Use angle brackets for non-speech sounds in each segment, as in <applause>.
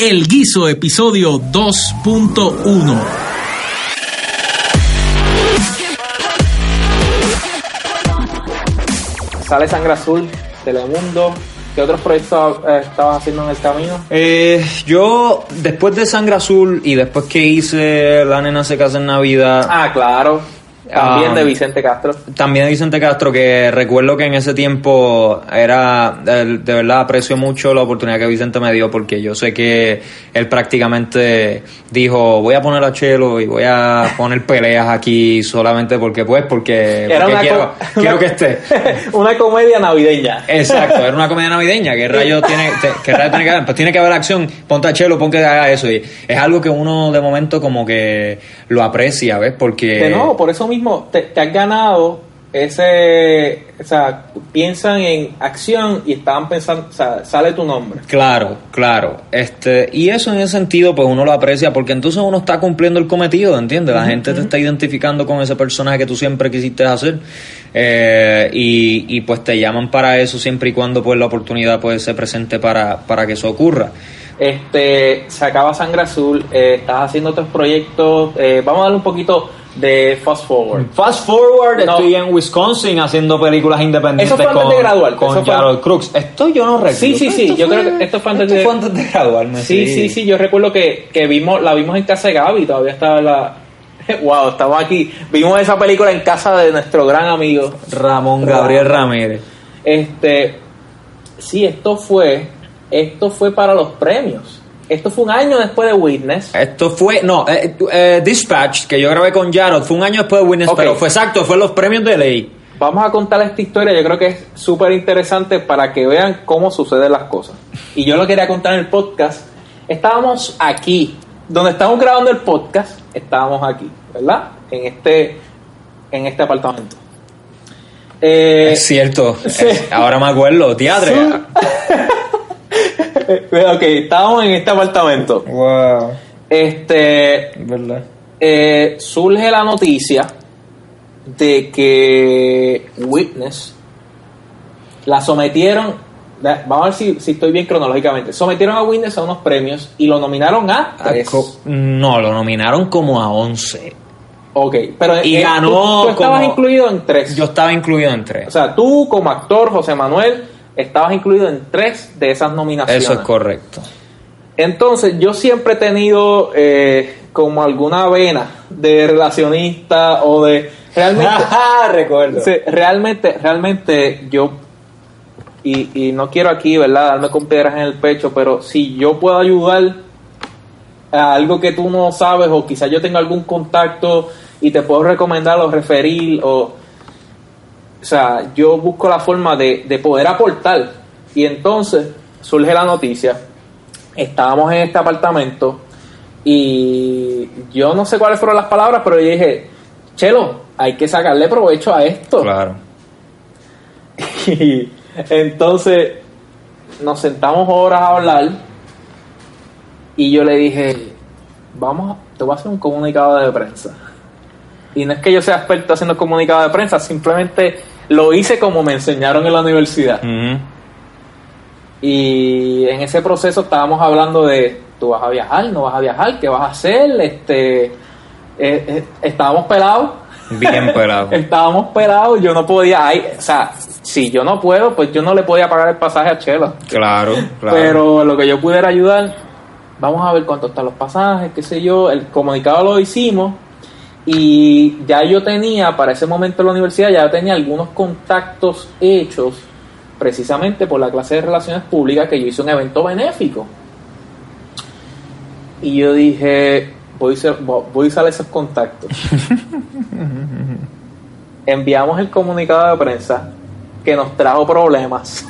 El Guiso, episodio 2.1. Sale Sangre Azul, Telemundo. ¿Qué otros proyectos eh, estabas haciendo en el camino? Eh, yo, después de Sangre Azul y después que hice La Nena se casa en Navidad, Ah, claro. También Ah. de Vicente Castro. también de Vicente Castro, que recuerdo que en ese tiempo era, de, verdad aprecio mucho la oportunidad que Vicente me dio porque yo sé que él prácticamente dijo, voy a poner a Chelo y voy a poner peleas aquí solamente porque pues, porque, porque quiero, <laughs> quiero que esté. <laughs> una comedia navideña. Exacto, era una <laughs> comedia navideña. ¿Qué rayo tiene, te- qué rayo tiene que haber? Pues tiene que haber acción. Ponte a Chelo, pon que haga eso. Y es algo que uno de momento como que lo aprecia, ¿ves? Porque. De nuevo, por eso mismo te, te has ganado ese. O sea, piensan en acción y estaban pensando. O sea, sale tu nombre. Claro, claro. Este, y eso en ese sentido, pues uno lo aprecia porque entonces uno está cumpliendo el cometido, ¿entiendes? La gente te está identificando con ese personaje que tú siempre quisiste hacer. Eh, y, y pues te llaman para eso siempre y cuando pues la oportunidad pues se presente para, para que eso ocurra. Este, se acaba Sangre Azul, eh, estás haciendo otros proyectos. eh, vamos a darle un poquito de fast forward. Fast forward, No. estoy en Wisconsin haciendo películas independientes Eso fue antes con, de graduarte, con Harold Crooks. Esto yo no recuerdo. Sí, sí, sí, yo fue- creo que esto fue antes esto de- fue antes de graduarme. Sí, sí, sí, yo recuerdo que, que vimos, la vimos en casa de Gaby, todavía estaba la... <laughs> Wow, estamos aquí. Vimos esa película en casa de nuestro gran amigo. Ramón Gabriel Ramírez. Este, sí, esto fue, esto fue para los premios. Esto fue un año después de Witness. Esto fue, no, eh, eh, Dispatch, que yo grabé con Jarod, fue un año después de Witness, pero fue exacto, fue los premios de ley. Vamos a contar esta historia, yo creo que es súper interesante para que vean cómo suceden las cosas. Y yo lo quería contar en el podcast. Estábamos aquí, donde estamos grabando el podcast, estábamos aquí, ¿verdad? En este, en este apartamento. Eh, es cierto, sí. ahora me acuerdo, teatro. <laughs> eh, ok, estábamos en este apartamento. Wow, Este, verdad. eh, surge la noticia de que Witness la sometieron, vamos a ver si, si estoy bien cronológicamente, sometieron a Witness a unos premios y lo nominaron a tres. No, lo nominaron como a 11. Ok, pero Y eh, ganó tú, tú estabas como- incluido en tres. Yo estaba incluido en o tres. sea, tú como actor, José Manuel, estabas incluido en tres de esas nominaciones. Eso es correcto. Entonces, yo siempre he tenido eh, como alguna vena de relacionista o de realmente <laughs> recuerdo. Sí, realmente, realmente yo, y, y no quiero aquí, ¿verdad?, darme con piedras en el pecho, pero si yo puedo ayudar a algo que tú no sabes, o quizás yo tenga algún contacto y te puedo recomendar o referir, o, o sea, yo busco la forma de, de poder aportar. Y entonces surge la noticia, estábamos en este apartamento y yo no sé cuáles fueron las palabras, pero yo dije, Chelo, hay que sacarle provecho a esto. Claro. <laughs> Y entonces nos sentamos horas a hablar y yo le dije, vamos, a- te voy a hacer un comunicado de prensa. Y no es que yo sea experto haciendo comunicado de prensa, simplemente lo hice como me enseñaron en la universidad. Y en ese proceso estábamos hablando de, tú vas a viajar, no vas a viajar, qué vas a hacer, este, eh, eh, estábamos pelados. Bien <laughs> pelado. Estábamos pelados, yo no podía, ay, o sea, si yo no puedo, pues yo no le podía pagar el pasaje a Chelo. Claro, claro. Pero lo que yo pudiera ayudar, vamos a ver cuánto están los pasajes, qué sé yo, el comunicado lo hicimos y ya yo tenía, para ese momento en la universidad, ya tenía algunos contactos hechos precisamente por la clase de relaciones públicas que yo hice un evento benéfico. Y yo dije, voy a usar, voy a usar esos contactos. <laughs> Enviamos el comunicado de prensa que nos trajo problemas.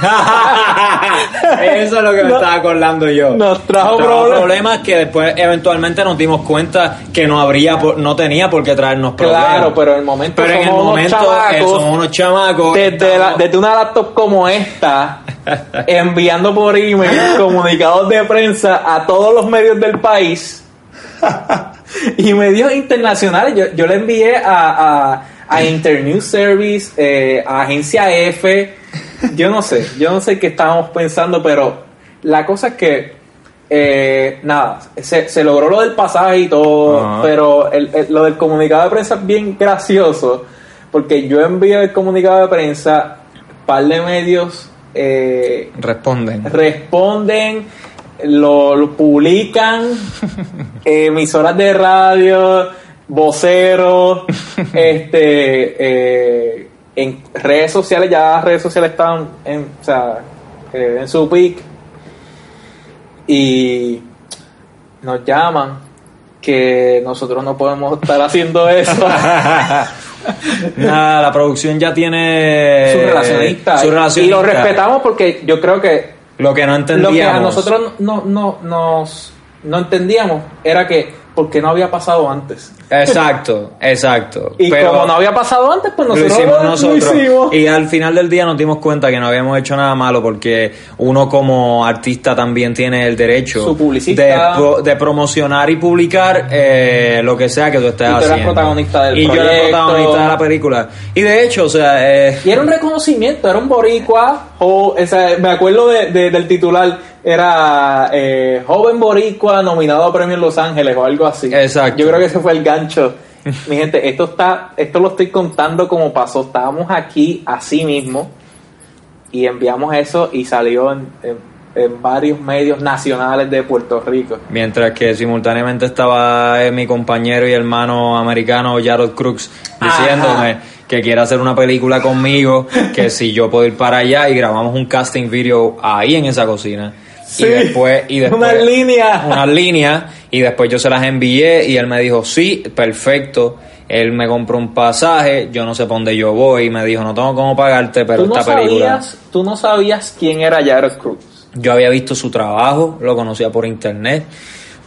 <laughs> Eso es lo que me No. estaba acordando yo. Nos trajo problemas. problemas que después eventualmente nos dimos cuenta que no habría, no tenía por qué traernos problemas. Claro, pero en el momento Pero en el somos unos momento eh, chamacos, somos unos chamacos. desde, la- desde una laptop como esta, <laughs> enviando por email comunicados de prensa a todos los medios del país <laughs> y medios internacionales. Yo, yo le envié a, a, a Internews Service, eh, a Agencia F. Yo no sé, yo no sé qué estábamos pensando, pero la cosa es que eh, nada, se, se logró lo del pasaje y todo, pero el- el- lo del comunicado de prensa es bien gracioso, porque yo envío el comunicado de prensa, par de medios eh, Responden. responden, lo, lo publican, <laughs> emisoras de radio, voceros, <laughs> este, eh, en redes sociales, ya las redes sociales están en, o sea, eh, en su peak y nos llaman que nosotros no podemos estar haciendo <laughs> eso. Nada, la producción ya tiene su relacionista. su Y lo respetamos porque yo creo que Lo que no entendíamos. Lo que a nosotros no, no, nos, no entendíamos era que, ¿por qué no había pasado antes? Exacto, exacto. Y Pero como no había pasado antes, pues lo nosotros hicimos lo- lo nosotros. hicimos. Y al final del día nos dimos cuenta que no habíamos hecho nada malo porque uno como artista también tiene el derecho Su publicista. de, pro- de promocionar y publicar eh, lo que sea que tú estés Y tú eras haciendo. protagonista del y yo era protagonista de la película. Y de hecho, o sea, eh, Y era un reconocimiento, era un boricua, o, o sea, me acuerdo de- de- del titular, era eh, joven boricua nominado a premio en Los Ángeles o algo así. Exacto. Yo creo que ese fue el gancho. <laughs> Mi gente, esto está, esto lo estoy contando como pasó. Estábamos aquí así mismo y enviamos eso y salió en, en- en varios medios nacionales de Puerto Rico. Mientras que simultáneamente estaba eh, mi compañero y hermano americano Jared Crooks diciéndome Ajá. que quiere hacer una película conmigo, que si yo puedo ir para allá y grabamos un casting video ahí en esa cocina. Sí, y después, y después unas líneas. unas líneas y después yo se las envié y él me dijo sí, perfecto. Él me compró un pasaje, yo no sé para dónde yo voy y me dijo no tengo cómo pagarte, pero ¿Tú no, esta película. tú no sabías quién era Jared Cruz. Yo había visto su trabajo, lo conocía por internet.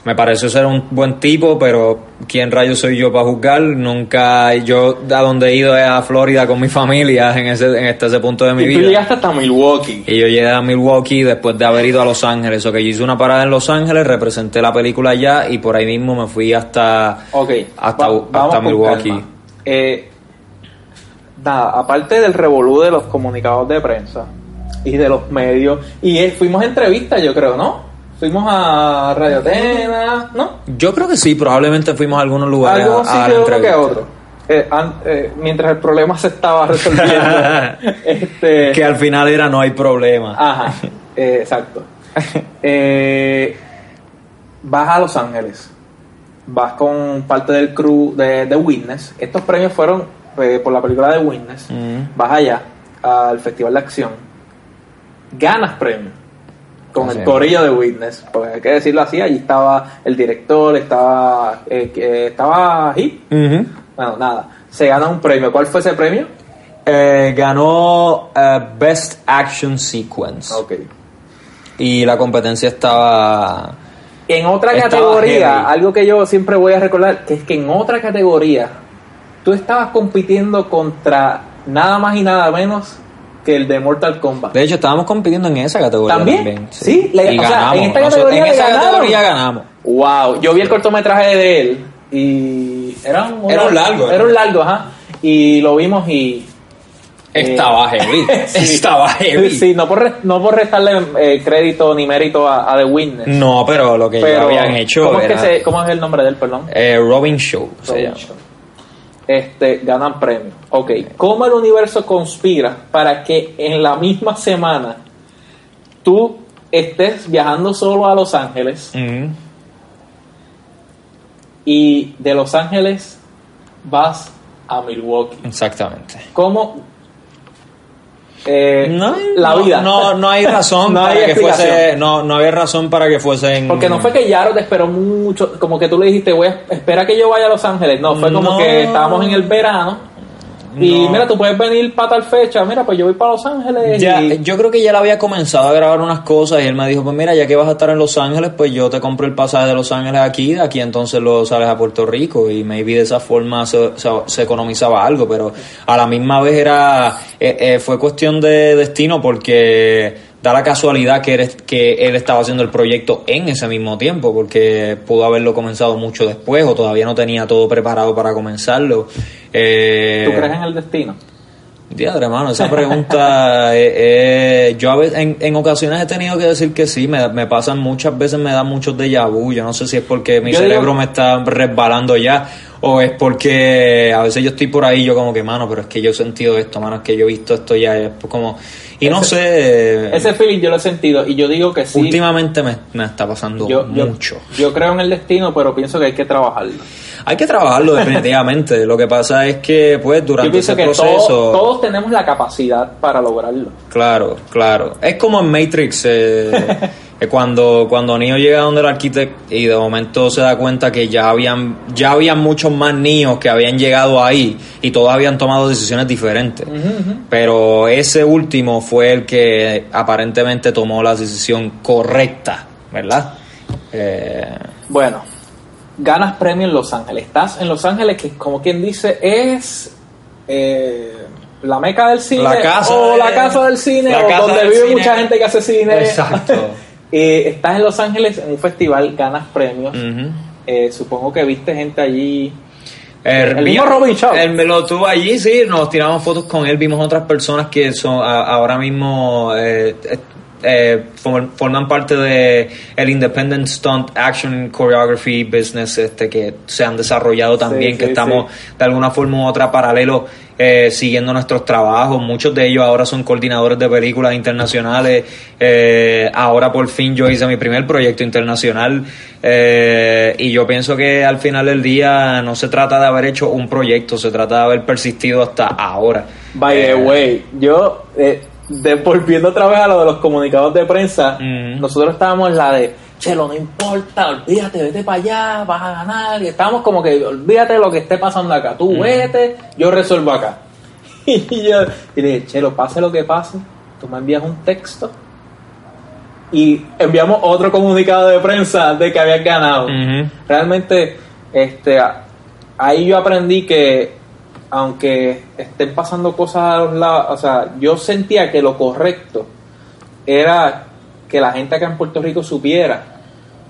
Me pareció ser un buen tipo, pero ¿quién rayos soy yo para juzgar? Nunca, yo a donde he ido es a Florida con mi familia en ese, en este, ese punto de mi Y tú vida. llegaste hasta Milwaukee. Y yo llegué a Milwaukee después de haber ido a Los Ángeles. O que yo hice una parada en Los Ángeles, representé la película allá y por ahí mismo me fui hasta, Ok, hasta, va- hasta Milwaukee. Eh, nada, aparte del revolú de los comunicados de prensa y de los medios, y eh, fuimos a entrevistas, yo creo, ¿no? Fuimos a Radio Atena, ¿no? Yo creo que sí, probablemente fuimos a algunos lugares Algunos a, a uno que entrevistas. otro. Eh, an- eh, mientras el problema se estaba resolviendo. <laughs> este, Que al final era no hay problema. Ajá, eh, exacto. <laughs> Vas a Los Ángeles, vas con parte del crew de, de Witness. Estos premios fueron por la película de Witness. Mm. Vas allá al Festival de Acción, ganas premio con Así el corillo de Witness. Pues hay que decirlo así: allí estaba el director, estaba, eh, que- estaba Hip. Ujú. Bueno, nada, se gana un premio. ¿Cuál fue ese premio? Eh, ganó eh, Best Action Sequence. Ok. Y la competencia estaba. En otra categoría, heavy. algo que yo siempre voy a recordar, que es que en otra categoría, tú estabas compitiendo contra nada más y nada menos que el de Mortal Kombat. De hecho, estábamos compitiendo en esa categoría ¿También? también. Sí, le- y o sea, ganamos. en esta Nosotros- categoría en le esa categoría ganamos. Wow, yo vi el cortometraje de él y era un, Era un largo, Era un largo, ajá. Y lo vimos y Estaba heavy. <laughs> Sí. Estaba heavy. Sí, no por, no por restarle eh, crédito ni mérito a, a The Witness. No, pero lo que pero, ya habían hecho ¿cómo, es era. que se- ¿Cómo es el nombre de él, perdón? eh, Robin Show. se Robin llama. Show. Este, ganan premio. Ok, ¿cómo el universo conspira para que en la misma semana tú estés viajando solo a Los Ángeles Ujú. y de Los Ángeles vas a Milwaukee? Exactamente. ¿Cómo? Eh, No, la no, vida. No, no hay <laughs> razón No para hay que fuese. No, no había razón para que fuesen. Porque no fue que Yaro te esperó mucho, como que tú le dijiste, voy a, espera que yo vaya a Los Ángeles. No, fue como que estábamos en el verano. Y No. mira, tú puedes venir para tal fecha. Mira, pues yo voy para Los Ángeles. Ya, y- yo creo que ya él había comenzado a grabar unas cosas y él me dijo, pues mira, ya que vas a estar en Los Ángeles, pues yo te compro el pasaje de Los Ángeles aquí, de aquí entonces lo sales a Puerto Rico y maybe de esa forma se, se- se economizaba algo, pero a la misma vez era, eh, eh, fue cuestión de destino porque da la casualidad que, eres, que él estaba haciendo el proyecto en ese mismo tiempo, porque pudo haberlo comenzado mucho después o todavía no tenía todo preparado para comenzarlo. Eh, ¿Tú crees en el destino? Diadre, hermano, esa <laughs> pregunta, eh, eh, yo a veces, en, en, ocasiones he tenido que decir que sí, me, me pasan muchas veces, me da muchos déjà vu, yo no sé si es porque mi Yo cerebro digo- me está resbalando ya, o es porque a veces yo estoy por ahí, yo como que, mano, pero es que yo he sentido esto, mano, es que yo he visto esto ya, es como, y no sé, Ese feeling yo lo he sentido y yo digo que sí. últimamente me, me está pasando yo, mucho. yo creo en el destino, pero pienso que hay que trabajarlo. Hay que trabajarlo definitivamente, lo que pasa es que, pues, durante ese que proceso... todos, todos tenemos la capacidad para lograrlo. Claro, claro. Es como en Matrix, eh, <laughs> cuando, cuando Neo llega donde el arquitecto y de momento se da cuenta que ya habían, ya habían muchos más niños que habían llegado ahí y todos habían tomado decisiones diferentes. Pero ese último fue el que aparentemente tomó la decisión correcta, ¿verdad? Eh, Bueno, ganas premio en Los Ángeles. Estás en Los Ángeles, que como quien dice, es eh, la meca del cine. La casa o de- la casa del cine, o donde vive cine. mucha gente que hace cine. Exacto. <laughs> Eh, estás en Los Ángeles en un festival, ganas premios. Eh, supongo que viste gente allí. El, El mismo Robin Shaw. Él me lo tuvo allí, sí, nos tiramos fotos con él, vimos otras personas que son a- ahora mismo eh, eh, form- forman parte de el Independent Stunt Action Choreography Business este que se han desarrollado también, Sí, que sí, estamos de alguna forma u otra paralelo eh, siguiendo nuestros trabajos. Muchos de ellos ahora son coordinadores de películas internacionales. Eh, ahora por fin yo hice mi primer proyecto internacional eh, y yo pienso que al final del día no se trata de haber hecho un proyecto, se trata de haber persistido hasta ahora. By the way, yo, eh, de, volviendo otra vez a lo de los comunicados de prensa, nosotros estábamos en la de, chelo, no importa, olvídate, vete para allá, vas a ganar. Y estábamos como que, olvídate de lo que esté pasando acá, tú vete, yo resuelvo acá. <laughs> Y yo y le dije, chelo, pase lo que pase, tú me envías un texto. Y enviamos otro comunicado de prensa de que habías ganado realmente este ahí yo aprendí que aunque estén pasando cosas a los lados, o sea, yo sentía que lo correcto era que la gente acá en Puerto Rico supiera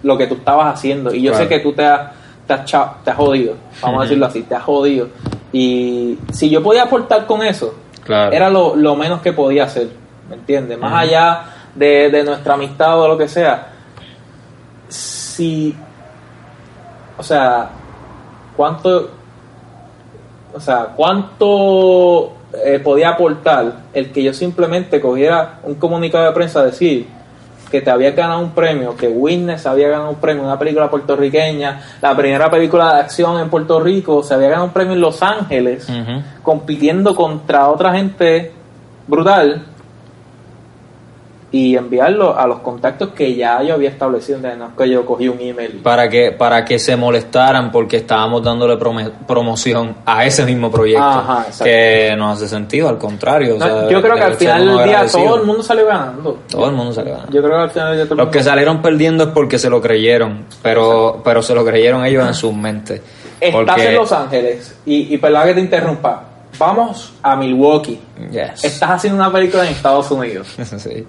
lo que tú estabas haciendo. Y yo Claro. sé que tú te has, te has, te has jodido, vamos a decirlo así, te has jodido. Y si yo podía aportar con eso, Claro. era lo, lo menos que podía hacer, ¿me entiendes? Más allá de, de nuestra amistad o lo que sea, si, o sea, cuánto, o sea, cuánto eh, podía aportar el que yo simplemente cogiera un comunicado de prensa a decir que te había ganado un premio, que Witness había ganado un premio, una película puertorriqueña, la primera película de acción en Puerto Rico, se había ganado un premio en Los Ángeles, compitiendo contra otra gente brutal y enviarlo a los contactos que ya yo había establecido, no es que yo cogí un email. para que para que se molestaran porque estábamos dándole promoción a ese mismo proyecto Ajá, que no hace sentido al contrario o No, sea, yo creo que al final del día agradecido. todo el mundo salió ganando. todo el mundo sale ganando Yo creo que al final del día todo el los mundo- que salieron perdiendo es porque se lo creyeron pero pero se lo creyeron ellos en sus mentes Estás porque en Los Ángeles y, y perdón que te interrumpa. Vamos a Milwaukee. Yes. Estás haciendo una película en Estados Unidos. <laughs> Sí.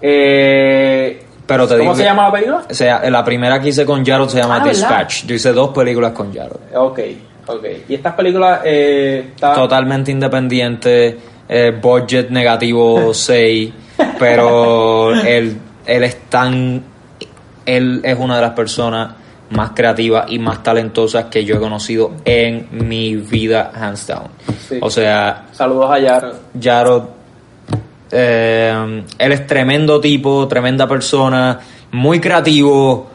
Eh, pero te ¿Cómo digo se que- llama la película? o sea, la primera que hice con Jarod se llama Ah, ¿verdad? Dispatch yo hice dos películas con Jarod Ok, ok. Y estas películas eh, está- totalmente independiente, eh, budget negativo <laughs> 6, pero él, él es tan, él es una de las personas más creativas y más talentosas que yo he conocido en mi vida, hands down. Sí. O sea, Saludos a Yaro. Jarod, eh, él es tremendo tipo, tremenda persona, muy creativo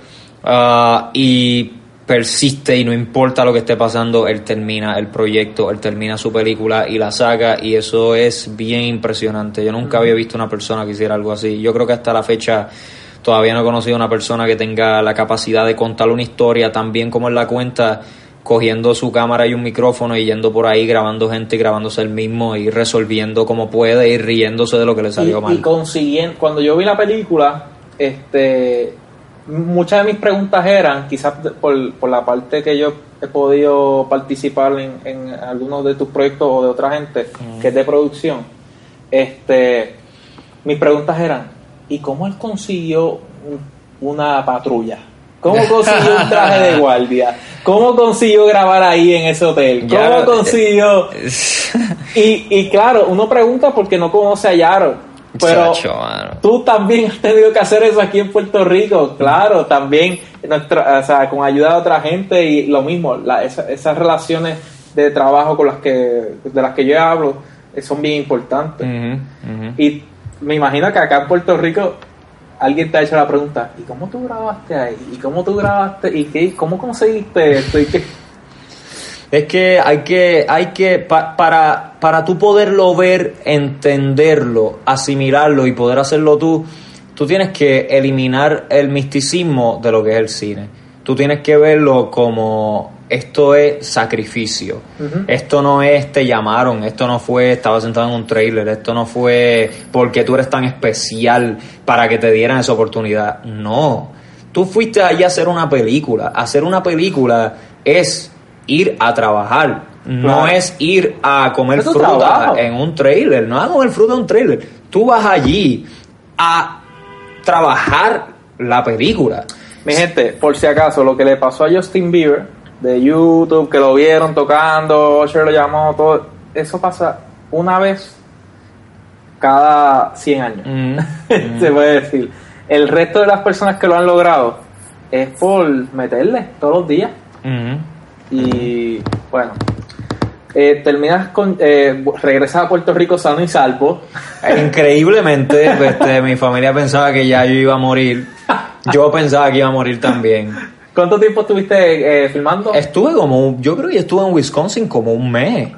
ah, y persiste y no importa lo que esté pasando, él termina el proyecto, él termina su película y la saca y eso es bien impresionante. Yo nunca había visto una persona que hiciera algo así. Yo creo que hasta la fecha todavía no he conocido una persona que tenga la capacidad de contar una historia tan bien como él la cuenta cogiendo su cámara y un micrófono y yendo por ahí grabando gente y grabándose él mismo y resolviendo como puede y riéndose de lo que le salió y, mal. y consiguiendo, cuando yo vi la película, este, muchas de mis preguntas eran, quizás por, por la parte que yo he podido participar en, en algunos de tus proyectos o de otra gente que es de producción, este, mis preguntas eran, ¿y cómo él consiguió un- una patrulla? ¿Cómo <laughs> consiguió un traje de guardia? ¿Cómo consiguió grabar ahí en ese hotel? ¿Cómo Ya, consiguió...? <laughs> Y, y claro, uno pregunta porque no conoce a Yaro. Pero tú también has tenido que hacer eso aquí en Puerto Rico, claro, también nuestra, o sea, con ayuda de otra gente y lo mismo, la- esa- esas relaciones de trabajo con las que de las que yo hablo eh, son bien importantes. Y me imagino que acá en Puerto Rico alguien te ha hecho la pregunta, ¿y cómo tú grabaste ahí? ¿Y cómo tú grabaste? ¿Y qué? ¿Cómo conseguiste esto? Es que hay que, hay que, pa- para, para tú poderlo ver, entenderlo, asimilarlo y poder hacerlo tú, tú tienes que eliminar el misticismo de lo que es el cine. Tú tienes que verlo como esto es sacrificio. Esto no es te llamaron, esto no fue estaba sentado en un trailer, esto no fue porque tú eres tan especial para que te dieran esa oportunidad. No. Tú fuiste allí a hacer una película. Hacer una película es ir a trabajar. No es ir a comer fruta trabajo. en un trailer. No a comer fruta en un trailer. Tú vas allí a trabajar la película. Mi gente, por si acaso, lo que le pasó a Justin Bieber de YouTube, que lo vieron tocando, Usher lo llamó, todo, eso pasa una vez cada 100 años. Mm, <laughs> Se puede decir. El resto de las personas que lo han logrado es por meterle todos los días. mm. Y bueno, eh, terminas con. Eh, regresas a Puerto Rico sano y salvo. Increíblemente, <laughs> este, mi familia pensaba que ya yo iba a morir. Yo pensaba que iba a morir también. ¿Cuánto tiempo estuviste eh, filmando? Estuve como, yo creo que estuve en Wisconsin como un mes.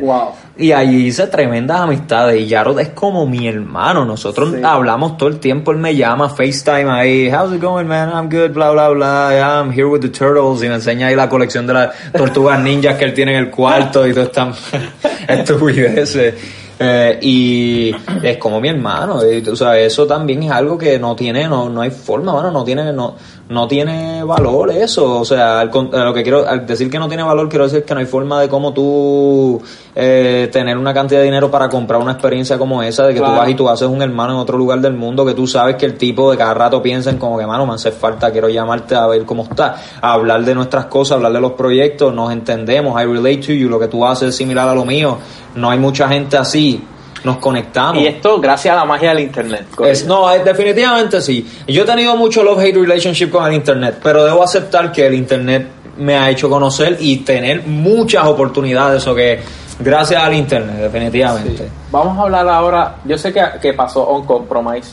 Wow. <laughs> Y allí hice tremendas amistades. Y Jarod es como mi hermano. Nosotros Sí. hablamos todo el tiempo. Él me llama, FaceTime ahí. How's it going, man? I'm good, bla, bla, bla. Yeah, I'm here with the turtles. Y me enseña ahí la colección de las tortugas ninjas que él tiene en el cuarto y todo esta <laughs> estupideces. Eh, y es como mi hermano. y, o sea, eso también es algo que no tiene, no, no hay forma, bueno, no tiene, no, no tiene valor eso. O sea, al lo que quiero, al decir que no tiene valor, quiero decir que no hay forma de cómo tú eh, tener una cantidad de dinero para comprar una experiencia como esa, de que Claro. tú vas y tú haces un hermano en otro lugar del mundo, que tú sabes que el tipo de cada rato piensa en como que, mano, me hace falta, quiero llamarte a ver cómo está, a hablar de nuestras cosas, hablar de los proyectos, nos entendemos, I relate to you, lo que tú haces es similar a lo mío, no hay mucha gente así, nos conectamos. Y esto gracias a la magia del internet. Es- no, es- definitivamente sí. Yo he tenido mucho love-hate relationship con el internet, pero debo aceptar que el internet me ha hecho conocer y tener muchas oportunidades, o que gracias al internet, definitivamente. Sí. Vamos a hablar ahora. Yo sé que, que pasó On Compromise.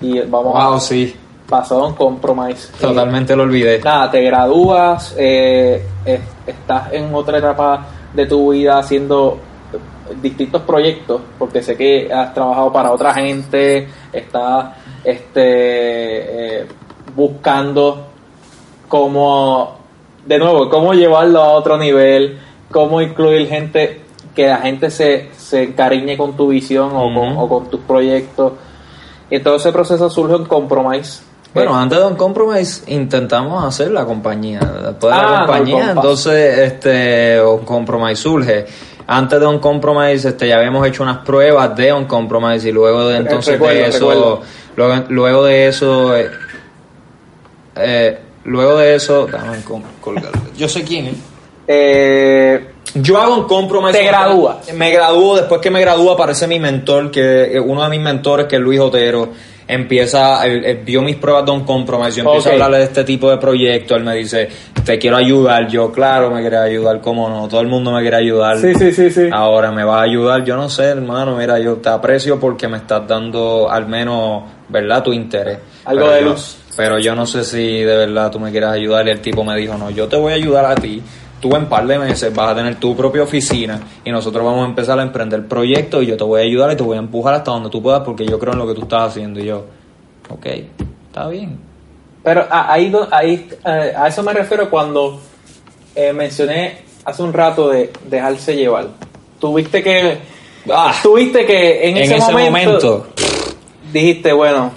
Y vamos Wow, a. sí, Pasó On Compromise. totalmente lo olvidé. Eh, nada, te gradúas, eh, es- estás en otra etapa de tu vida haciendo distintos proyectos, porque sé que has trabajado para otra gente, estás este, eh, buscando cómo, de nuevo, cómo llevarlo a otro nivel, cómo incluir gente, que la gente se, se encariñe con tu visión o, con, Ujú. o con tus proyectos. Y todo ese proceso surge en Compromise. Bueno, Eh, antes de un compromise intentamos hacer la compañía. Después de Ah, la no, compañía, compa. entonces este un compromise surge. Antes de un compromise, este, ya habíamos hecho unas pruebas de un compromise y luego de entonces recuerdo, de eso, luego, luego de eso, eh, eh, luego de eso, déjame col- colgarlo. Yo sé quién es. eh, Yo hago un compromise. Te gradúas. Me gradúo, después que me gradúo aparece mi mentor, que eh, uno de mis mentores, que es Luis Otero, empieza, él, él vio mis pruebas de un compromise, yo empiezo a hablarle de este tipo de proyectos, él me dice, te quiero ayudar, yo claro me quiere ayudar, cómo no, todo el mundo me quiere ayudar. Sí, sí, sí, sí. Ahora me va a ayudar, yo no sé, hermano, mira, yo te aprecio porque me estás dando al menos, ¿verdad? Tu interés. Algo Pero de yo- luz. Pero yo no sé si de verdad tú me quieras ayudar. Y el tipo me dijo, no, yo te voy a ayudar a ti. Tú en par de meses vas a tener tu propia oficina y nosotros vamos a empezar a emprender proyectos y yo te voy a ayudar y te voy a empujar hasta donde tú puedas porque yo creo en lo que tú estás haciendo. Y yo, ok, está bien. Pero a- ahí, ahí eh, a eso me refiero cuando eh, mencioné hace un rato de dejarse llevar. Tuviste que, Ah, tuviste que en, en ese, ese momento, momento dijiste, bueno,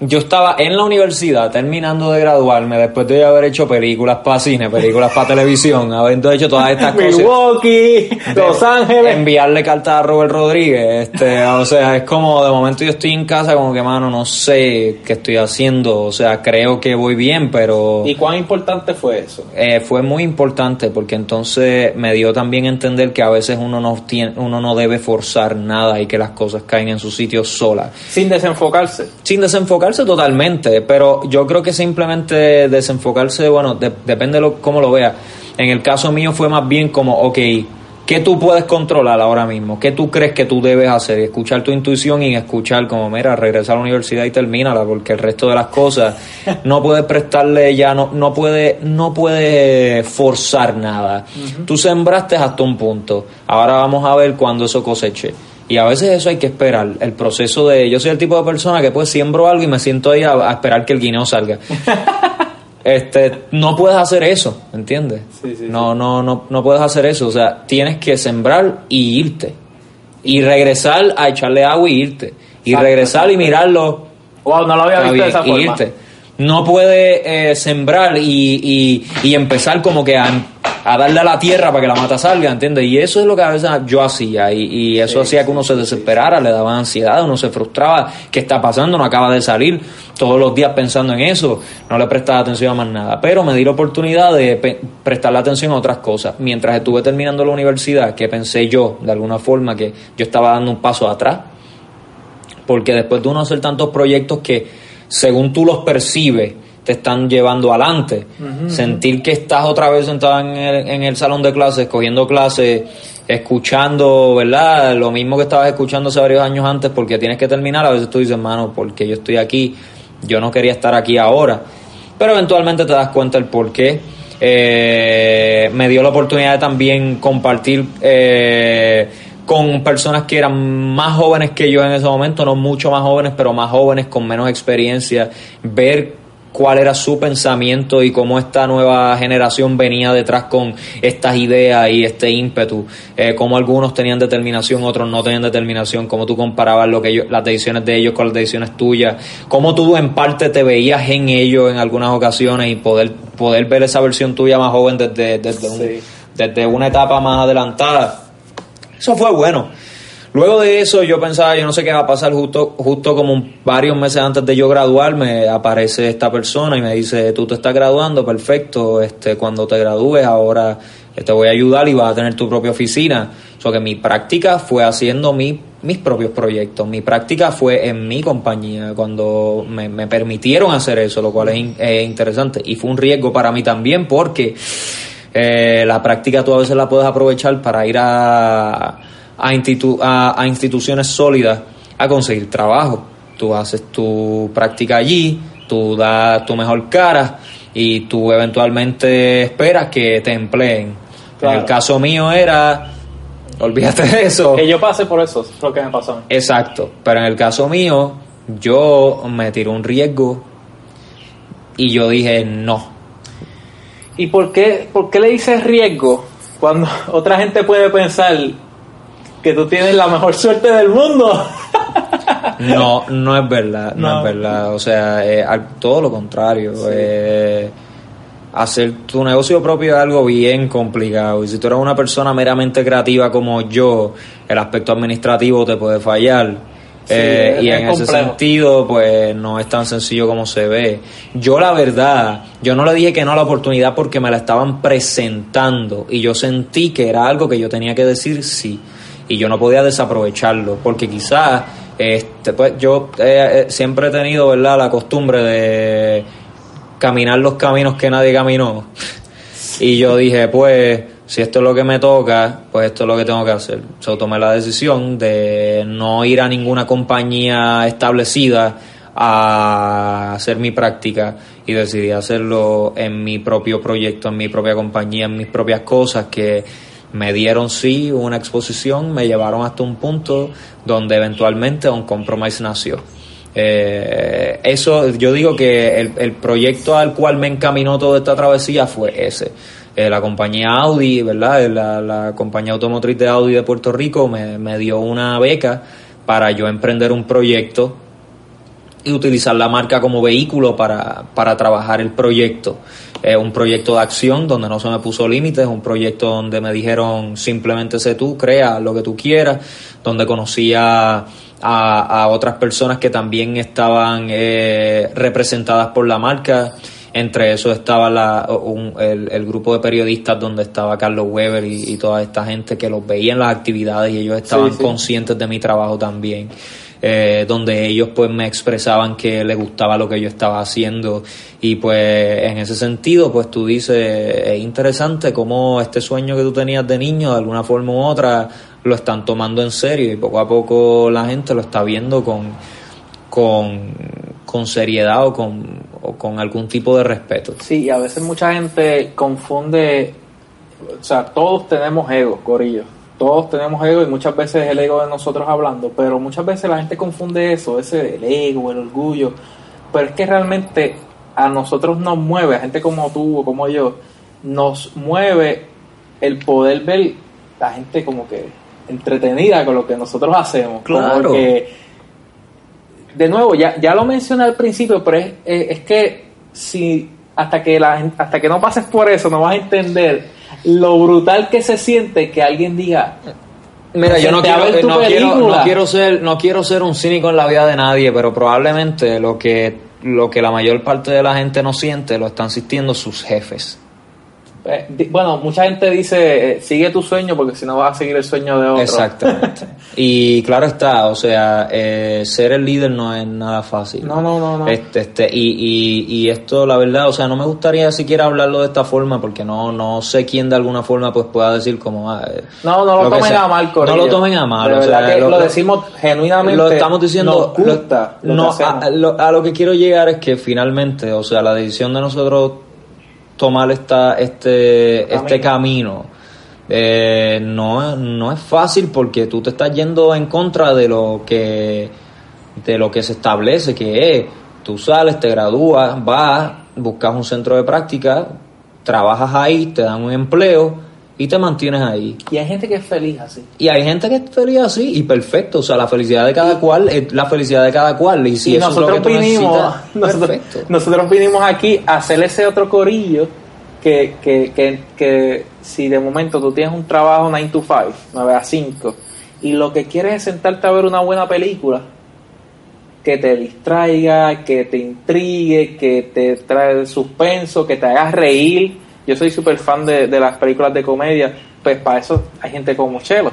yo estaba en la universidad terminando de graduarme después de haber hecho películas para cine, películas para televisión, habiendo hecho todas estas <laughs> cosas. Milwaukee, Los Ángeles. Enviarle cartas a Robert Rodríguez, este, o sea, es como de momento yo estoy en casa como que mano no sé qué estoy haciendo, o sea, creo que voy bien, pero ¿Y cuán importante fue eso? eh, fue muy importante porque entonces me dio también a entender que a veces uno no tiene, uno no debe forzar nada y que las cosas caen en su sitio solas Sin desenfocarse. sin desenfocarse totalmente, pero yo creo que simplemente desenfocarse, bueno, de- depende de lo, cómo lo veas. En el caso mío fue más bien como, ok, ¿qué tú puedes controlar ahora mismo? ¿Qué tú crees que tú debes hacer? Y escuchar tu intuición y escuchar como, mira, regresa a la universidad y termínala, porque el resto de las cosas <laughs> no puedes prestarle ya, no, no puede, no puede forzar nada. Tú sembraste hasta un punto, ahora vamos a ver cuándo eso coseche. Y a veces eso hay que esperar, el proceso de... Yo soy el tipo de persona que pues siembro algo y me siento ahí a, a esperar que el guineo salga. <laughs> este, no puedes hacer eso, ¿entiendes? Sí, sí, no, no, no, no puedes hacer eso. O sea, tienes que sembrar y irte. Y regresar a echarle agua y irte. Y Exacto, regresar y mirarlo Wow, no lo había visto de esa y forma. irte. No puede eh, sembrar y, y, y empezar como que a, a darle a la tierra para que la mata salga, ¿entiendes? Y eso es lo que a veces yo hacía y, y eso hacía que uno se desesperara, le daba ansiedad, uno se frustraba, ¿qué está pasando? No acaba de salir, todos los días pensando en eso, no le prestaba atención a más nada, pero me di la oportunidad de prestarle atención a otras cosas. Mientras estuve terminando la universidad, que pensé yo, de alguna forma, que yo estaba dando un paso atrás, porque después de uno hacer tantos proyectos que según tú los percibes te están llevando adelante, sentir que estás otra vez sentado en el, en el salón de clases, cogiendo clases, escuchando, ¿verdad? Lo mismo que estabas escuchando hace varios años antes porque tienes que terminar, a veces tú dices, mano, porque yo estoy aquí, yo no quería estar aquí ahora, pero eventualmente te das cuenta el por qué. Eh, me dio la oportunidad de también compartir eh, con personas que eran más jóvenes que yo en ese momento, no mucho más jóvenes, pero más jóvenes con menos experiencia, ver cuál era su pensamiento y cómo esta nueva generación venía detrás con estas ideas y este ímpetu, eh, cómo algunos tenían determinación, otros no tenían determinación, cómo tú comparabas lo que ellos, las decisiones de ellos con las decisiones tuyas, cómo tú en parte te veías en ellos en algunas ocasiones y poder, poder ver esa versión tuya más joven desde, desde, un- desde una etapa más adelantada. Eso fue bueno. Luego de eso yo pensaba, yo no sé qué va a pasar justo, justo como varios meses antes de yo graduarme, aparece esta persona y me dice, tú te estás graduando, perfecto, este, cuando te gradúes ahora te voy a ayudar y vas a tener tu propia oficina. O sea que mi práctica fue haciendo mi- mis propios proyectos, mi práctica fue en mi compañía, cuando me, me permitieron hacer eso, lo cual es interesante. Y fue un riesgo para mí también porque eh, la práctica tú a veces la puedes aprovechar para ir a, a, institu- a- a instituciones sólidas a conseguir trabajo. Tú haces tu práctica allí, tú das tu mejor cara y tú eventualmente esperas que te empleen. En el caso mío era, olvídate de eso. Que yo pasé por eso, es lo que me pasó. a mí. Exacto, pero en el caso mío, yo me tiré un riesgo y yo dije no. ¿Y por qué, por qué le dices riesgo cuando <laughs> otra gente puede pensar que tú tienes la mejor suerte del mundo? No, no es verdad, no, No. es verdad. O sea, eh, al- todo lo contrario. eh, hacer tu negocio propio es algo bien complicado. Y si tú eres una persona meramente creativa como yo, el aspecto administrativo te puede fallar. Sí, Eh, y en ese sentido, pues no es tan sencillo como se ve. Yo, la verdad, yo no le dije que no a la oportunidad porque me la estaban presentando y yo sentí que era algo que yo tenía que decir sí y yo no podía desaprovecharlo porque quizás este pues yo eh, eh, siempre he tenido verdad la costumbre de caminar los caminos que nadie caminó. Y yo dije pues si esto es lo que me toca pues esto es lo que tengo que hacer. Tomé la decisión de no ir a ninguna compañía establecida a hacer mi práctica y decidí hacerlo en mi propio proyecto, en mi propia compañía, en mis propias cosas que me dieron sí una exposición, me llevaron hasta un punto donde eventualmente un compromise nació. Eh, eso, yo digo que el, el proyecto al cual me encaminó toda esta travesía fue ese. Eh, la compañía Audi, ¿verdad? La, la compañía automotriz de Audi de Puerto Rico me, me dio una beca para yo emprender un proyecto y utilizar la marca como vehículo para, para trabajar el proyecto. Es un proyecto de acción donde no se me puso límites, un proyecto donde me dijeron simplemente sé tú, crea lo que tú quieras, donde conocía a, otras personas que también estaban eh, representadas por la marca. Entre eso estaba la, el, grupo de periodistas donde estaba Carlos Weber y, toda esta gente que los veía en las actividades y ellos estaban conscientes de mi trabajo también. Eh, donde ellos pues me expresaban que les gustaba lo que yo estaba haciendo y pues en ese sentido pues tú dices es interesante cómo este sueño que tú tenías de niño de alguna forma u otra lo están tomando en serio y poco a poco la gente lo está viendo con, con, seriedad o con, con algún tipo de respeto. Sí, y a veces mucha gente confunde, o sea, todos tenemos ego, Corillo. Todos tenemos ego y muchas veces el ego de nosotros hablando, pero muchas veces la gente confunde eso, ese el ego, el orgullo, pero es que realmente a nosotros nos mueve, a gente como tú o como yo, nos mueve el poder ver la gente como que entretenida con lo que nosotros hacemos. Claro. de nuevo, ya, ya lo mencioné al principio, pero es, es, que si hasta que la hasta que no pases por eso no vas a entender lo brutal que se siente que alguien diga Mira, yo no quiero, no quiero, no quiero, ser, no quiero ser un cínico en la vida de nadie, pero probablemente lo que, lo que la mayor parte de la gente no siente lo están sintiendo sus jefes. Eh, bueno, mucha gente dice, eh, sigue tu sueño porque si no vas a seguir el sueño de otro. Exactamente. <laughs> y claro está, o sea, eh, ser el líder no es nada fácil. No, no, no. no. Este, este, y, y, y, esto, la verdad, o sea, no me gustaría siquiera hablarlo de esta forma porque no, no sé quién de alguna forma pues pueda decir como... Ah, no, no lo, tomen a mal, Corillo. No lo tomen a mal. o sea, lo, decimos genuinamente. Lo estamos diciendo... no, a, a lo que quiero llegar es que finalmente, o sea, la decisión de nosotros tomar esta, este, este camino. Eh, no, no es fácil porque tú te estás yendo en contra de lo que de lo que se establece que es tú sales te gradúas vas buscas un centro de práctica trabajas ahí te dan un empleo y te mantienes ahí. Y hay gente que es feliz así. Y hay gente que es feliz así y perfecto, o sea, la felicidad de cada cual es la felicidad de cada cual y si nosotros vinimos, <laughs> nosotros, vinimos aquí a hacer ese otro corillo que, que, que, que si de momento tú tienes un trabajo 9 to 5, 9 a 5 y lo que quieres es sentarte a ver una buena película que te distraiga, que te intrigue, que te trae suspenso, que te haga reír yo soy súper fan de, de, las películas de comedia, pues para eso hay gente como Chelo.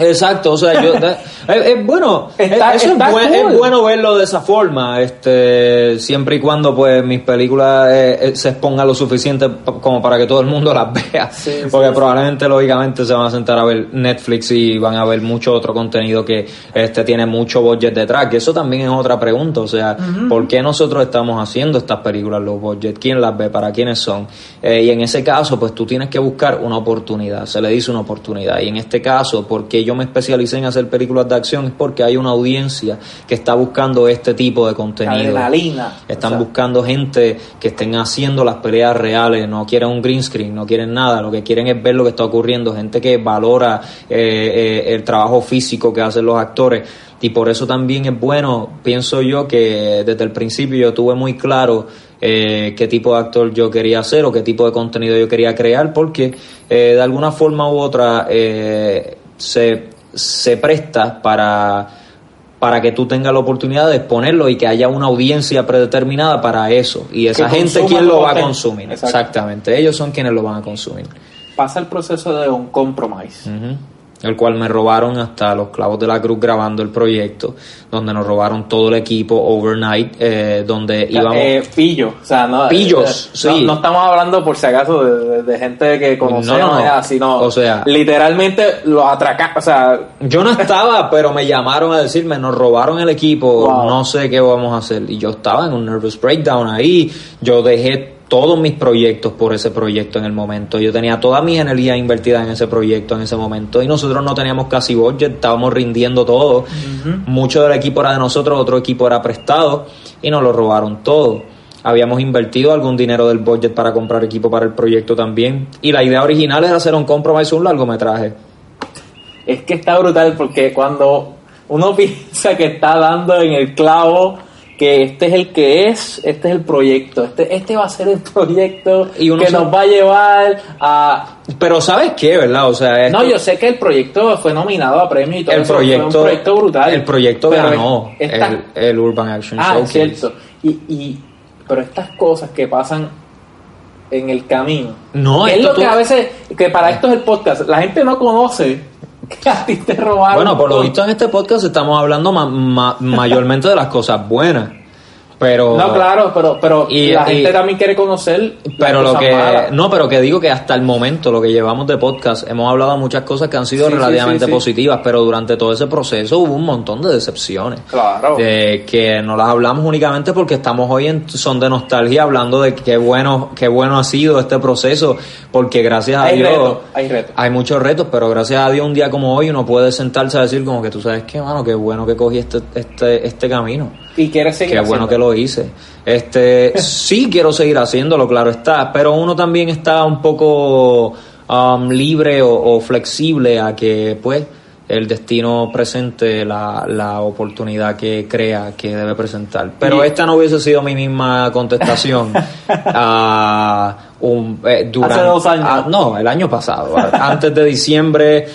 Exacto, o sea, yo, es, <laughs> bueno, eso es, bueno verlo de esa forma, este, siempre y cuando pues mis películas eh, eh, se expongan lo suficiente como para que todo el mundo <laughs> las vea, porque probablemente lógicamente se van a sentar a ver Netflix y van a ver mucho otro contenido que este tiene mucho budget detrás, que eso también es otra pregunta, o sea, ¿por qué nosotros estamos haciendo estas películas, los budget? ¿Quién las ve? ¿Para quiénes son? Eh, y en ese caso, pues tú tienes que buscar una oportunidad, se le dice una oportunidad, y en este caso, porque yo me especialicé en hacer películas de acción es porque hay una audiencia que está buscando este tipo de contenido. Adrenalina. Están buscando gente que estén haciendo las peleas reales, no quieren un green screen, no quieren nada, lo que quieren es ver lo que está ocurriendo, gente que valora eh, eh, el trabajo físico que hacen los actores y por eso también es bueno, pienso yo que desde el principio yo tuve muy claro eh, qué tipo de actor yo quería hacer o qué tipo de contenido yo quería crear, porque de alguna forma u otra se, se presta para, para que tú tengas la oportunidad de exponerlo y que haya una audiencia predeterminada para eso. Y esa gente, ¿quién lo va a consumir? Exactamente, ellos son quienes lo van a consumir. Pasa el proceso de un compromise el cual me robaron hasta los clavos de la cruz grabando el proyecto, donde nos robaron todo el equipo overnight, eh, donde íbamos... Eh, pillos, o sea, no... Pillos, eh, sí. No, estamos hablando por si acaso de, gente que conocemos, no, sino o sea, literalmente los atracaron, o sea... Yo no estaba, pero me llamaron a decirme, nos robaron el equipo, no sé qué vamos a hacer, y yo estaba en un nervous breakdown ahí, yo dejé todos mis proyectos por ese proyecto en el momento. Yo tenía toda mi energía invertida en ese proyecto en ese momento y nosotros no teníamos casi budget, estábamos rindiendo todo. Mucho del equipo era de nosotros, otro equipo era prestado y nos lo robaron todo. Habíamos invertido algún dinero del budget para comprar equipo para el proyecto también. Y la idea original era hacer un compromise, un largometraje. Es que está brutal porque cuando uno <laughs> piensa que está dando en el clavo que este es el que es, este es el proyecto, este, este va a ser el <laughs> proyecto Y uno que nos va a llevar a... Pero ¿sabes qué, verdad? O sea, esto- No, yo sé que el proyecto fue nominado a premios y todo el eso, proyecto, fue un proyecto brutal. El proyecto ganó esta- el, el Urban Action Ah, Showcase. cierto. Y, y, pero estas cosas que pasan en el camino. No, es lo que a veces, que para esto es el podcast, la gente no conoce <laughs> que a ti te robaron. Bueno, por lo visto en este podcast estamos hablando ma- ma- mayormente de las cosas buenas. Pero No, claro, pero, pero Y- la y- gente también quiere conocer. Pero lo que malas. no, pero que digo que hasta el momento lo que llevamos de podcast hemos hablado de muchas cosas que han sido Sí, relativamente sí, sí. positivas, pero durante todo ese proceso hubo un montón de decepciones. Claro. De que no las hablamos únicamente porque estamos hoy en son de nostalgia hablando de qué bueno qué bueno ha sido este proceso porque gracias a Dios hay retos. hay muchos retos, pero gracias a Dios un día como hoy uno puede sentarse a decir como que tú sabes qué mano, qué bueno que cogí este este este camino. Y quieres seguir Qué bueno que lo hice. Este, <laughs> sí quiero seguir haciéndolo, claro está, pero uno también está un poco um, libre o, o flexible a que, pues, el destino presente la, la oportunidad que crea que debe presentar. Pero Y- esta no hubiese sido mi misma contestación a <laughs> un, eh, durante, Hace dos años. a- no, el año pasado, antes de diciembre.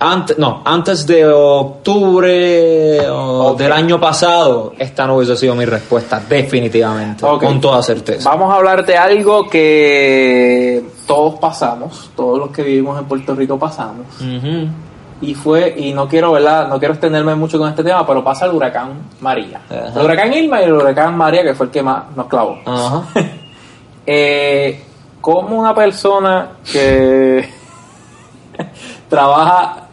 Antes, no, antes de octubre o del año pasado, esta no hubiese sido mi respuesta, definitivamente, con toda certeza. Vamos a hablar de algo que todos pasamos, todos los que vivimos en Puerto Rico pasamos. Y fue, y no quiero, ¿verdad? No quiero extenderme mucho con este tema, pero pasa el huracán María. El huracán Irma y el huracán María, que fue el que más nos clavó. <laughs> Eh, como una persona que <laughs> trabaja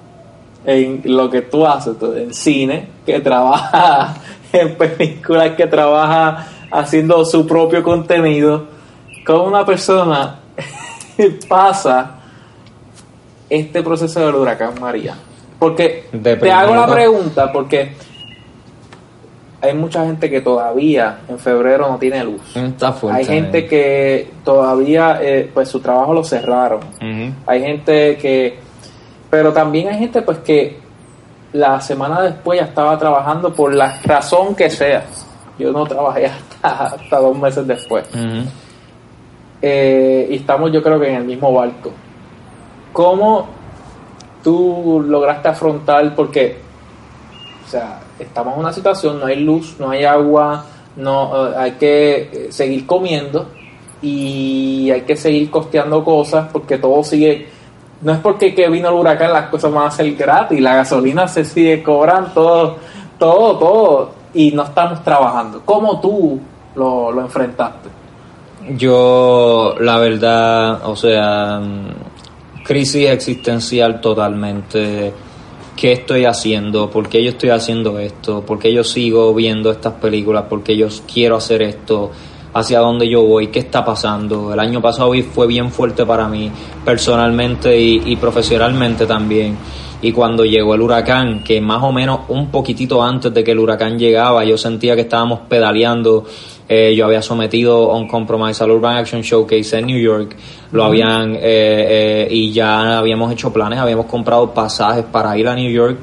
en lo que tú haces, en cine, que trabaja <laughs> en películas, que trabaja haciendo su propio contenido, como una persona <laughs> pasa este proceso del huracán María. Porque De te hago la pregunta, porque hay mucha gente que todavía en febrero no tiene luz. Está fuerte. Hay gente que todavía, eh, pues su trabajo lo cerraron. Hay gente que, pero también hay gente pues que la semana después ya estaba trabajando por la razón que sea. Yo no trabajé <laughs> hasta, hasta dos meses después. Eh, y estamos yo creo que en el mismo barco. ¿Cómo tú lograste afrontar? Porque, o sea, estamos en una situación, no hay luz, no hay agua, no eh, hay que eh, seguir comiendo y hay que seguir costeando cosas porque todo sigue. No es porque que vino el huracán las cosas van a ser gratis, la gasolina se sigue cobrando, todo, todo, todo, y no estamos trabajando. ¿Cómo tú lo, lo enfrentaste? Yo, la verdad, o sea, mm, crisis existencial totalmente. ¿Qué estoy haciendo? ¿Por qué yo estoy haciendo esto? ¿Por qué yo sigo viendo estas películas? ¿Por qué yo quiero hacer esto? ¿Hacia dónde yo voy? ¿Qué está pasando? El año pasado fue bien fuerte para mí, personalmente y, y profesionalmente también. Y cuando llegó el huracán, que más o menos un poquitito antes de que el huracán llegaba, yo sentía que estábamos pedaleando. Eh, yo había sometido a un compromise al Urban Action Showcase en New York. Lo habían, eh, eh, y ya habíamos hecho planes, habíamos comprado pasajes para ir a New York.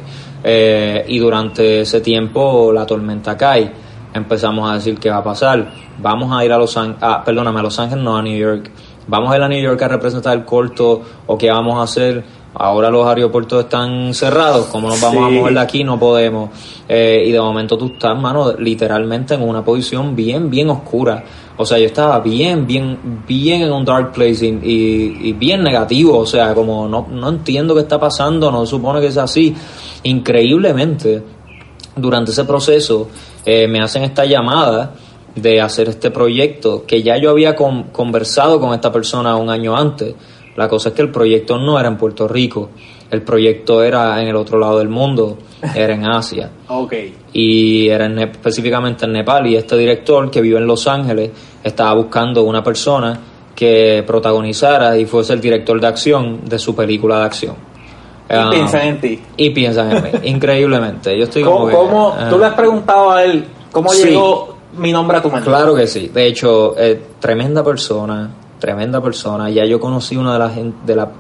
eh, y durante ese tiempo la tormenta cae. Empezamos a decir qué va a pasar. Vamos a ir a Los Ángeles, ah, perdóname, a Los Ángeles, no a New York. Vamos a ir a New York a representar el corto o qué vamos a hacer. Ahora los aeropuertos están cerrados, ¿cómo nos vamos Sí. a mover de aquí? No podemos. Eh, y de momento tú estás, mano, literalmente en una posición bien, bien oscura. O sea, yo estaba bien, bien, bien en un dark place y, y- y bien negativo. O sea, como no, no entiendo qué está pasando, no supone que es así. Increíblemente, durante ese proceso eh, me hacen esta llamada de hacer este proyecto que ya yo había con- conversado con esta persona un año antes. La cosa es que el proyecto no era en Puerto Rico, el proyecto era en el otro lado del mundo, era en Asia <laughs> Ok. y era en específicamente en Nepal y este director que vive en Los Ángeles estaba buscando una persona que protagonizara y fuese el director de acción de su película de acción. Y Ah, piensan en ti. y piensan en mí, increíblemente. Yo estoy como ¿Cómo, que, cómo- ah. tú le has preguntado a él cómo Sí. llegó mi nombre a tu mente? Claro que sí. De hecho, eh, tremenda persona, tremenda persona. Ya yo conocí una de las de la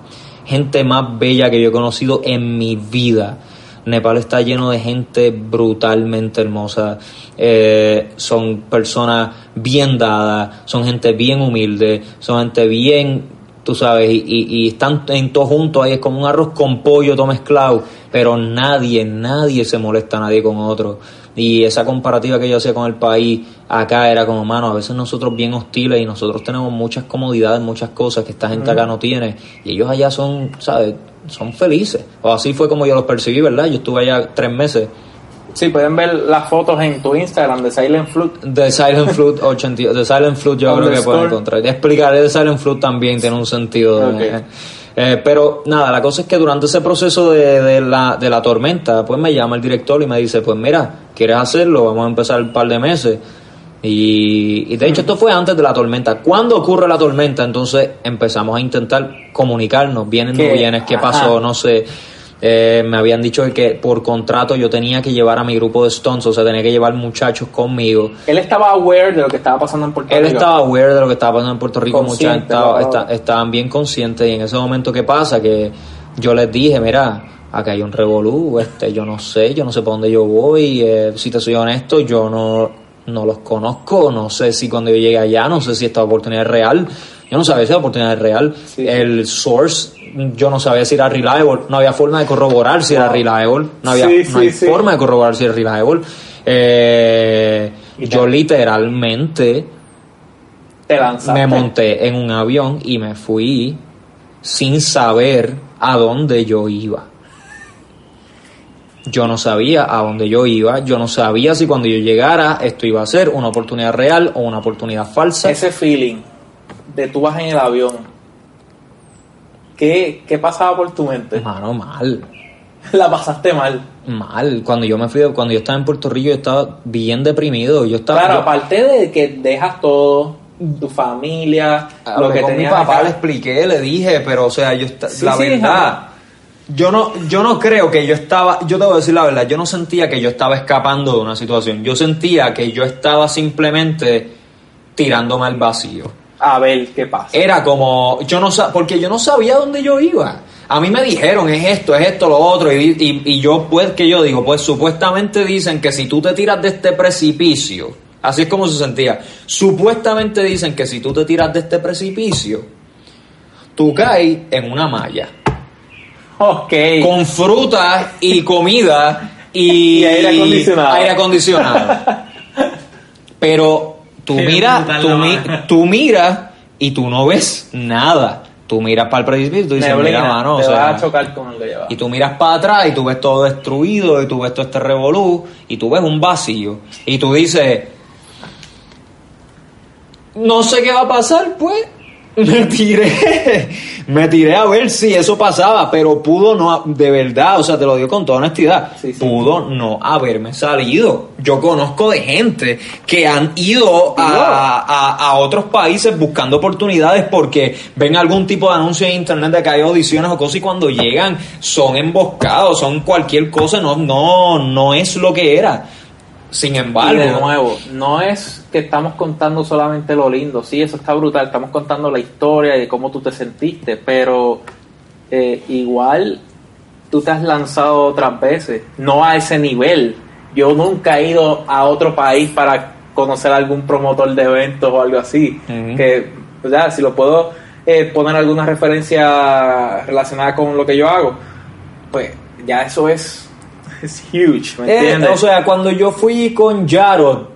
gente más bella que yo he conocido en mi vida. Nepal está lleno de gente brutalmente hermosa. Eh, son personas bien dadas, son gente bien humilde, son gente bien, tú sabes, y, y, y están en todos juntos ahí, es como un arroz con pollo todo mezclado, pero nadie, nadie se molesta a nadie con otro. Y esa comparativa que yo hacía con el país acá era como, mano, a veces nosotros bien hostiles y nosotros tenemos muchas comodidades, muchas cosas que esta gente acá no tiene. Y ellos allá son, ¿sabes? Son felices. O así fue como yo los percibí, ¿verdad? Yo estuve allá tres meses. Sí, pueden ver las fotos en tu Instagram de Silent Flute. De Silent Flute 80, de Silent Flute yo creo que pueden encontrar. Explicaré de Silent Flute también tiene un sentido. de- Ok. eh, pero nada, la cosa es que durante ese proceso de, de la, de la tormenta, pues me llama el director y me dice, pues mira, ¿quieres hacerlo? Vamos a empezar un par de meses. Y, y de hecho esto fue antes de la tormenta. ¿Cuándo ocurre la tormenta? Entonces empezamos a intentar comunicarnos, vienes, no vienes, qué Ajá. pasó, no sé. Eh, me habían dicho que por contrato yo tenía que llevar a mi grupo de Stones, o sea, tenía que llevar muchachos conmigo. Él estaba aware de lo que estaba pasando en Puerto Él Rico. estaba aware de lo que estaba pasando en Puerto Rico, estaba- esta- estaban bien conscientes y en ese momento que pasa que yo les dije, mira, acá hay un revolú, este, yo no sé, yo no sé para dónde yo voy, eh, si te soy honesto, yo no, no los conozco, no sé si cuando yo llegue allá, no sé si esta oportunidad es real, yo no sabía si la oportunidad real, Sí. el source, yo no sabía si era reliable, no había forma de corroborar si era reliable, no había Sí, no hay forma de corroborar si era reliable. Eh, yo te- literalmente Te me monté en un avión y me fui sin saber a dónde yo iba. Yo no sabía a dónde yo iba, yo no sabía si cuando yo llegara esto iba a ser una oportunidad real o una oportunidad falsa. Ese feeling de tú vas en el avión. ¿Qué, qué pasaba por tu mente? Mano, mal, <laughs> La pasaste mal. mal. Cuando yo me fui, cuando yo estaba en Puerto Rico, yo estaba bien deprimido. Yo estaba Claro, yo- aparte de que dejas todo, tu familia, lo Hablé que con mi papá acá. le expliqué, le dije, pero o sea, yo Sí, la sí, verdad, yo no, yo no creo que yo estaba, yo te voy a decir la verdad, yo no sentía que yo estaba escapando de una situación, yo sentía que yo estaba simplemente tirándome al vacío. A ver qué pasa. Era como, yo no sa- porque yo no sabía dónde yo iba. A mí me dijeron, es esto, es esto, lo otro, y, y, y yo, pues, que yo digo, pues supuestamente dicen que si tú te tiras de este precipicio, así es como se sentía, supuestamente dicen que si tú te tiras de este precipicio, tú caes en una malla, Ok. con fruta y comida y, <laughs> Y aire acondicionado. aire acondicionado. <laughs> Pero tú miras, tú, mi- tú miras y tú no ves nada. Tú miras para el precipicio y tú dices, mira, mano, o te sea, vas a chocar con algo lleva. y tú miras para atrás y tú ves todo destruido y tú ves todo este revolú y tú ves un vacío y tú dices, no sé qué va a pasar, pues <laughs> me tiré, me tiré a ver si eso pasaba, pero pudo no, de verdad, o sea, te lo digo con toda honestidad, Sí, sí. pudo no haberme salido. Yo conozco de gente que han ido a, a- a otros países buscando oportunidades porque ven algún tipo de anuncio en internet de que hay audiciones o cosas y cuando llegan son emboscados, son cualquier cosa, no, no, no es lo que era. Sin Y embargo, de nuevo, no es que estamos contando solamente lo lindo, sí, eso está brutal, estamos contando la historia y de cómo tú te sentiste, pero eh, igual tú te has lanzado otras veces, no a ese nivel. Yo nunca he ido a otro país para conocer a algún promotor de eventos o algo así, que, o sea, si lo puedo eh, poner alguna referencia relacionada con lo que yo hago, pues ya eso es, es huge, ¿me Eh, entiendes? o sea, cuando yo fui con Jarod,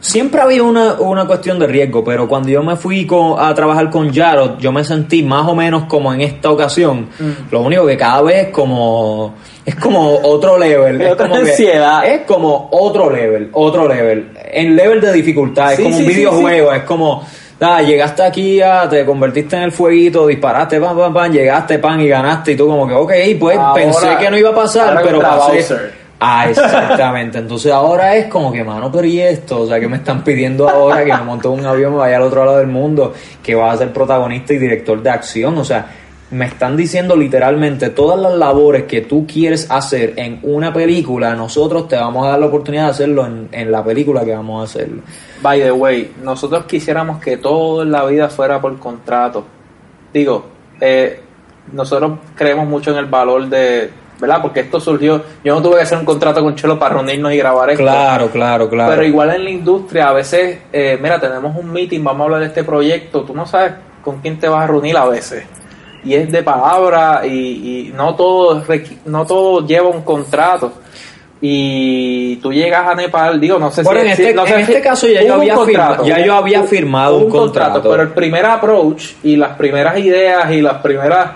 siempre había una, una cuestión de riesgo, pero cuando yo me fui con- a trabajar con Jarod, yo me sentí más o menos como en esta ocasión. Mm. Lo único que cada vez es como es como otro level, Es otra como que- ansiedad. es como otro level, otro level, en level de dificultad, es como sí, un sí, videojuego, es como ah, llegaste aquí, ah, te convertiste en el fueguito, disparaste, pam, pam, pam, llegaste, pan, y ganaste, y tú como que, ok, pues Ahora- pensé que no iba a pasar, pero pasé. Bowser. Ah, <laughs> exactamente. Entonces ahora es como que, mano, pero ¿y esto? O sea, que me están pidiendo ahora que me monte un avión, me vaya al otro lado del mundo, que va a ser protagonista y director de acción. O sea, me están diciendo literalmente todas las labores que tú quieres hacer en una película, nosotros te vamos a dar la oportunidad de hacerlo en, en la película que vamos a hacerlo. By the way, nosotros quisiéramos que todo en la vida fuera por contrato. Digo, eh, nosotros creemos mucho en el valor de, ¿verdad? Porque esto surgió, yo no tuve que hacer un contrato con Chelo para reunirnos y grabar esto. Claro, claro, claro. Pero igual en la industria, a veces, eh, mira, tenemos un meeting, vamos a hablar de este proyecto, tú no sabes con quién te vas a reunir a veces. Y es de palabra y, y no todo no todo lleva un contrato. Y tú llegas a Nepal, digo, no sé Bueno, si en este- no sé en si- este caso ya yo había contrato, firma- ya yo había hubo- firmado un contrato. Pero el primer approach y las primeras ideas y las primeras.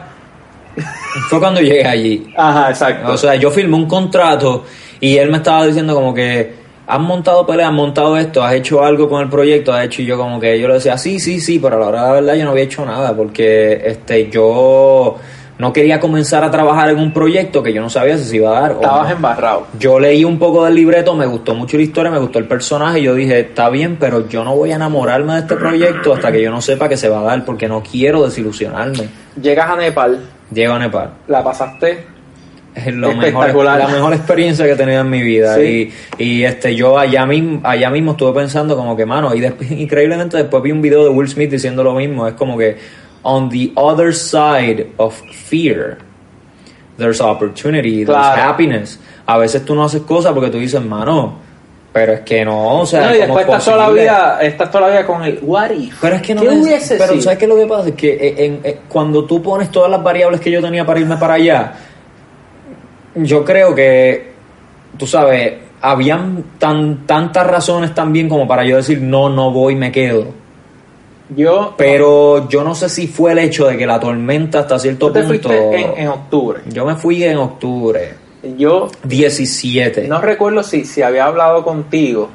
<laughs> Fue cuando llegué allí. Ajá, exacto. O sea, yo firmé un contrato y él me estaba diciendo como que has montado peleas, has montado esto, has hecho algo con el proyecto, has hecho y yo como que yo le decía, sí, sí, sí, pero a la hora de la verdad yo no había hecho nada porque este yo no quería comenzar a trabajar en un proyecto que yo no sabía si se iba a dar o Estabas no. embarrado. Yo leí un poco del libreto, me gustó mucho la historia, me gustó el personaje y yo dije, está bien, pero yo no voy a enamorarme de este proyecto hasta que yo no sepa que se va a dar porque no quiero desilusionarme. Llegas a Nepal, Llego a Nepal. la pasaste Es lo mejor, la mejor experiencia que he tenido en mi vida. Sí. Y, y este yo allá mismo, allá mismo estuve pensando como que, mano, y después, increíblemente después vi un video de Will Smith diciendo lo mismo. Es como que, on the other side of fear, there's opportunity, there's Claro. happiness. A veces tú no haces cosas porque tú dices, mano, pero es que no, o sea, No, y ¿cómo después es estás toda la posible? vida, estás toda la vida con el what if. Pero es que no ¿Qué es- Pero? ¿sabes qué es lo que pasa? Es que eh, en- eh, cuando tú pones todas las variables que yo tenía para irme para allá, yo creo que, tú sabes, habían tan, tantas razones también como para yo decir, no, no voy, me quedo. Yo, Pero yo no sé si fue el hecho de que la tormenta hasta cierto te punto... en, en octubre. Yo me fui en octubre, Yo 17. no recuerdo si, si había hablado contigo.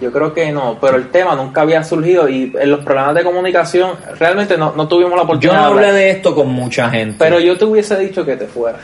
Yo creo que no, pero el tema nunca había surgido y en los problemas de comunicación realmente no, no tuvimos la yo oportunidad no de hablé hablar. de esto con mucha gente. Pero yo te hubiese dicho que te fuera.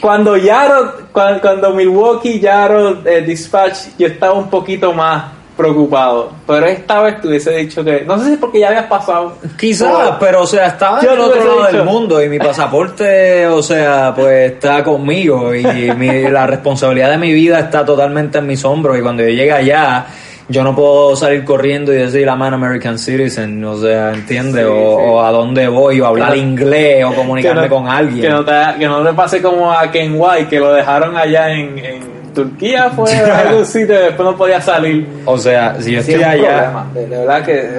Cuando Yaro, cuando, cuando Milwaukee Yaro eh, Dispatch, yo estaba un poquito más preocupado. Pero esta vez te hubiese dicho que, no sé si es porque ya habías pasado. Quizás, por- pero o sea, estaba Yo en el otro lado dicho. del mundo y mi pasaporte, o sea, pues está conmigo y mi- la responsabilidad de mi vida está totalmente en mis hombros y cuando yo llegue allá, yo no puedo salir corriendo y decir I'm an American citizen, o sea, ¿entiendes? Sí, o, sí. o a dónde voy, o hablar inglés, o comunicarme no- con alguien. Que no, te, que no te pase como a Ken White, que lo dejaron allá en, en Turquía, fue algún sitio y después no podía salir. O sea, si yo estoy allá, problema, de, de verdad que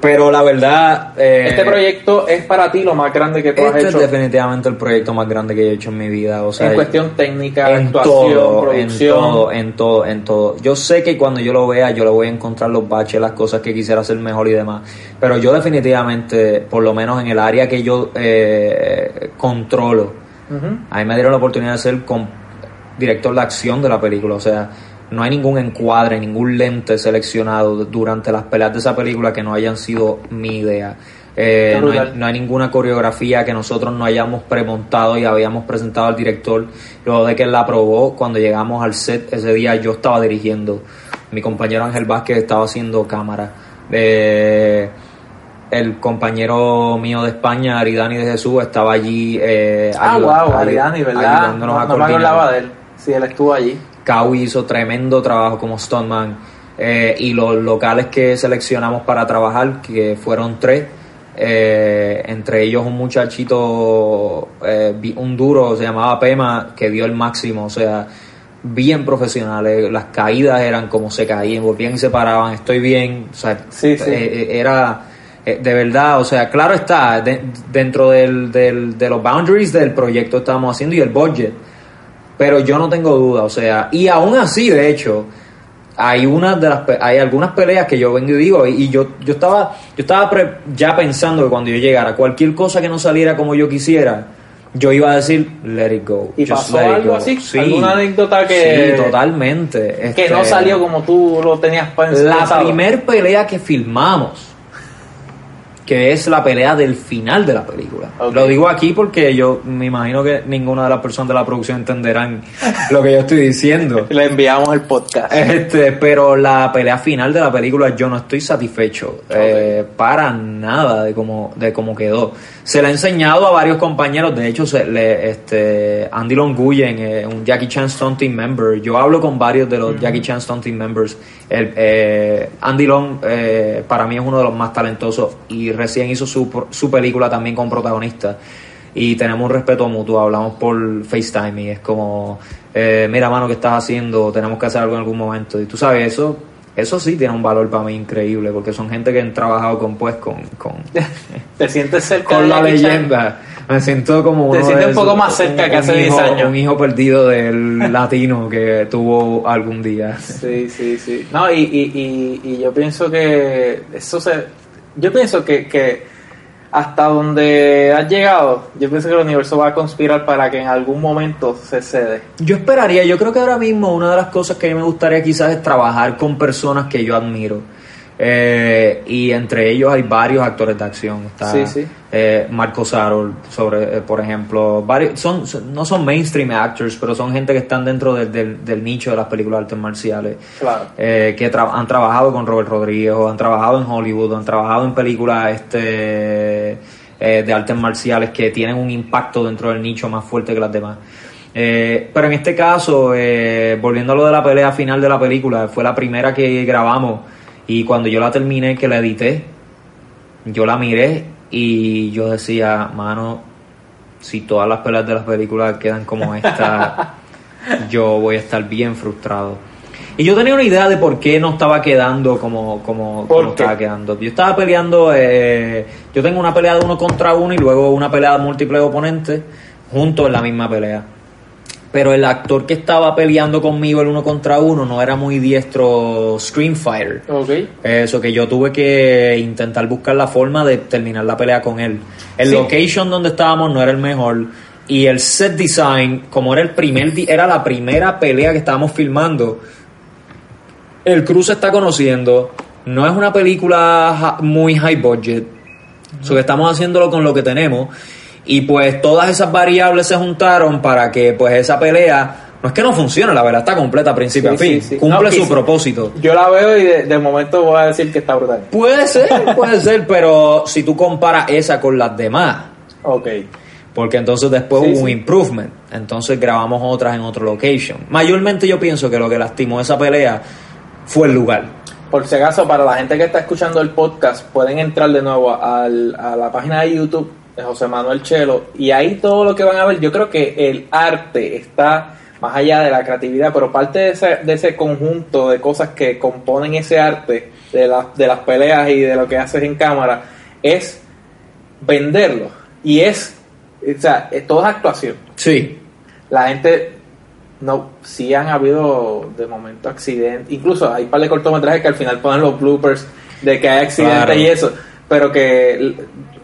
pero la verdad... eh, este proyecto es para ti lo más grande que tú has este es hecho definitivamente el proyecto más grande que yo he hecho en mi vida, o sea, en cuestión técnica, en actuación, todo, en producción. todo, en todo, en todo. Yo sé que cuando yo lo vea, yo le voy a encontrar los baches, las cosas que quisiera hacer mejor y demás. Pero yo definitivamente, por lo menos en el área que yo eh, controlo, a mí me dieron la oportunidad de ser con- director de acción de la película. O sea, no hay ningún encuadre, ningún lente seleccionado durante las peleas de esa película que no hayan sido mi idea. Eh, no, hay, brutal. no hay ninguna coreografía que nosotros no hayamos premontado y habíamos presentado al director. Luego de que él la aprobó, cuando llegamos al set ese día yo estaba dirigiendo. Mi compañero Ángel Vázquez estaba haciendo cámara. Eh, el compañero mío de España, Aridani de Jesús, estaba allí. Eh, Ah, ayuda- wow, ayu- Ariani, ¿verdad? ayudándonos No, a no me acordaba de él. Sí, él estuvo allí. Cau hizo tremendo trabajo como stuntman eh, y los locales que seleccionamos para trabajar, que fueron tres, eh, entre ellos un muchachito, eh, un duro, se llamaba Pema, que dio el máximo, o sea, bien profesionales, las caídas eran como se caían, volvían y se paraban, estoy bien, o sea, Sí, sí. eh, eh, era eh, de verdad, o sea, claro está, de- dentro del, del- de los boundaries del proyecto que estábamos haciendo y el budget, pero yo no tengo duda, o sea, y aún así, de hecho, hay unas de las hay algunas peleas que yo vengo y digo y, y yo yo estaba yo estaba pre- ya pensando que cuando yo llegara cualquier cosa que no saliera como yo quisiera yo iba a decir let it go ¿Y just pasó algo go". así? Sí. ¿Alguna anécdota que- sí totalmente Que Este, no salió como tú lo tenías pens- la pensado. primer pelea que filmamos que es la pelea del final de la película. Lo digo aquí porque yo me imagino que ninguna de las personas de la producción entenderán lo que yo estoy diciendo. <laughs> Le enviamos el podcast. Este, pero la pelea final de la película yo no estoy satisfecho eh, para nada de cómo de cómo quedó. Se le ha enseñado a varios compañeros, de hecho se le, este Andy Longuyen, eh, un Jackie Chan Stunt Team member. Yo hablo con varios de los Jackie Chan Stunt Team members. El, eh, Andy Long eh, para mí es uno de los más talentosos y recién hizo su, su película también con protagonista. y tenemos un respeto mutuo, hablamos por FaceTime y es como, eh, mira mano, ¿qué estás haciendo? Tenemos que hacer algo en algún momento. Y tú sabes, eso eso sí tiene un valor para mí increíble, porque son gente que han trabajado con, pues, con... con <laughs> ¿Te sientes cerca con la leyenda? Me siento como uno Te sientes un poco más cerca que hace 10 años. Un hijo perdido del <laughs> latino que tuvo algún día. Sí, sí, sí. No, y, y, y, y yo pienso que eso se... Yo pienso que, que hasta donde has llegado, yo pienso que el universo va a conspirar para que en algún momento se cede. Yo esperaría, yo creo que ahora mismo una de las cosas que a mí me gustaría quizás es trabajar con personas que yo admiro. Eh, y entre ellos hay varios actores de acción. Está eh, Marco Sarol, sobre, eh, por ejemplo. Varios, son, no son mainstream actors, pero son gente que están dentro del, nicho de las películas de artes marciales. que han trabajado con Robert Rodríguez, o han trabajado en Hollywood, o han trabajado en películas este, de artes marciales que tienen un impacto dentro del nicho más fuerte que las demás. pero en este caso, volviendo a lo de la pelea final de la película, fue la primera que grabamos y cuando yo la terminé, que la edité, yo la miré y yo decía, mano, si todas las peleas de las películas quedan como esta, <laughs> yo voy a estar bien frustrado. Y yo tenía una idea de por qué no estaba quedando como, como, estaba quedando. Yo estaba peleando, eh, yo tengo una pelea de uno contra uno y luego una pelea de múltiples oponentes juntos en la misma pelea pero el actor que estaba peleando conmigo el uno contra uno no era muy diestro screen fighter. Eso que yo tuve que intentar buscar la forma de terminar la pelea con él. El location donde estábamos no era el mejor y el set design, como era el primer era la primera pelea que estábamos filmando. El Cruz se está conociendo, no es una película muy high budget. So que estamos haciéndolo con lo que tenemos y pues todas esas variables se juntaron para que pues esa pelea no es que no funcione, la verdad está completa principio a fin. Cumple su propósito. Yo la veo y de, momento voy a decir que está brutal. Puede ser, puede ser, pero si tú comparas esa con las demás. Ok. Porque entonces después hubo un improvement. Entonces grabamos otras en otro location. Mayormente yo pienso que lo que lastimó esa pelea fue el lugar. Por si acaso, para la gente que está escuchando el podcast, pueden entrar de nuevo a la página de YouTube de José Manuel Chelo, y ahí todo lo que van a ver, yo creo que el arte está más allá de la creatividad, pero parte de ese, de ese conjunto de cosas que componen ese arte, de, de las peleas y de lo que haces en cámara, es venderlo. Y es, o sea, todo es actuación. Sí. La gente, no, sí han habido de momento accidentes, incluso hay un par de cortometrajes que al final ponen los bloopers de que hay accidentes y eso, pero que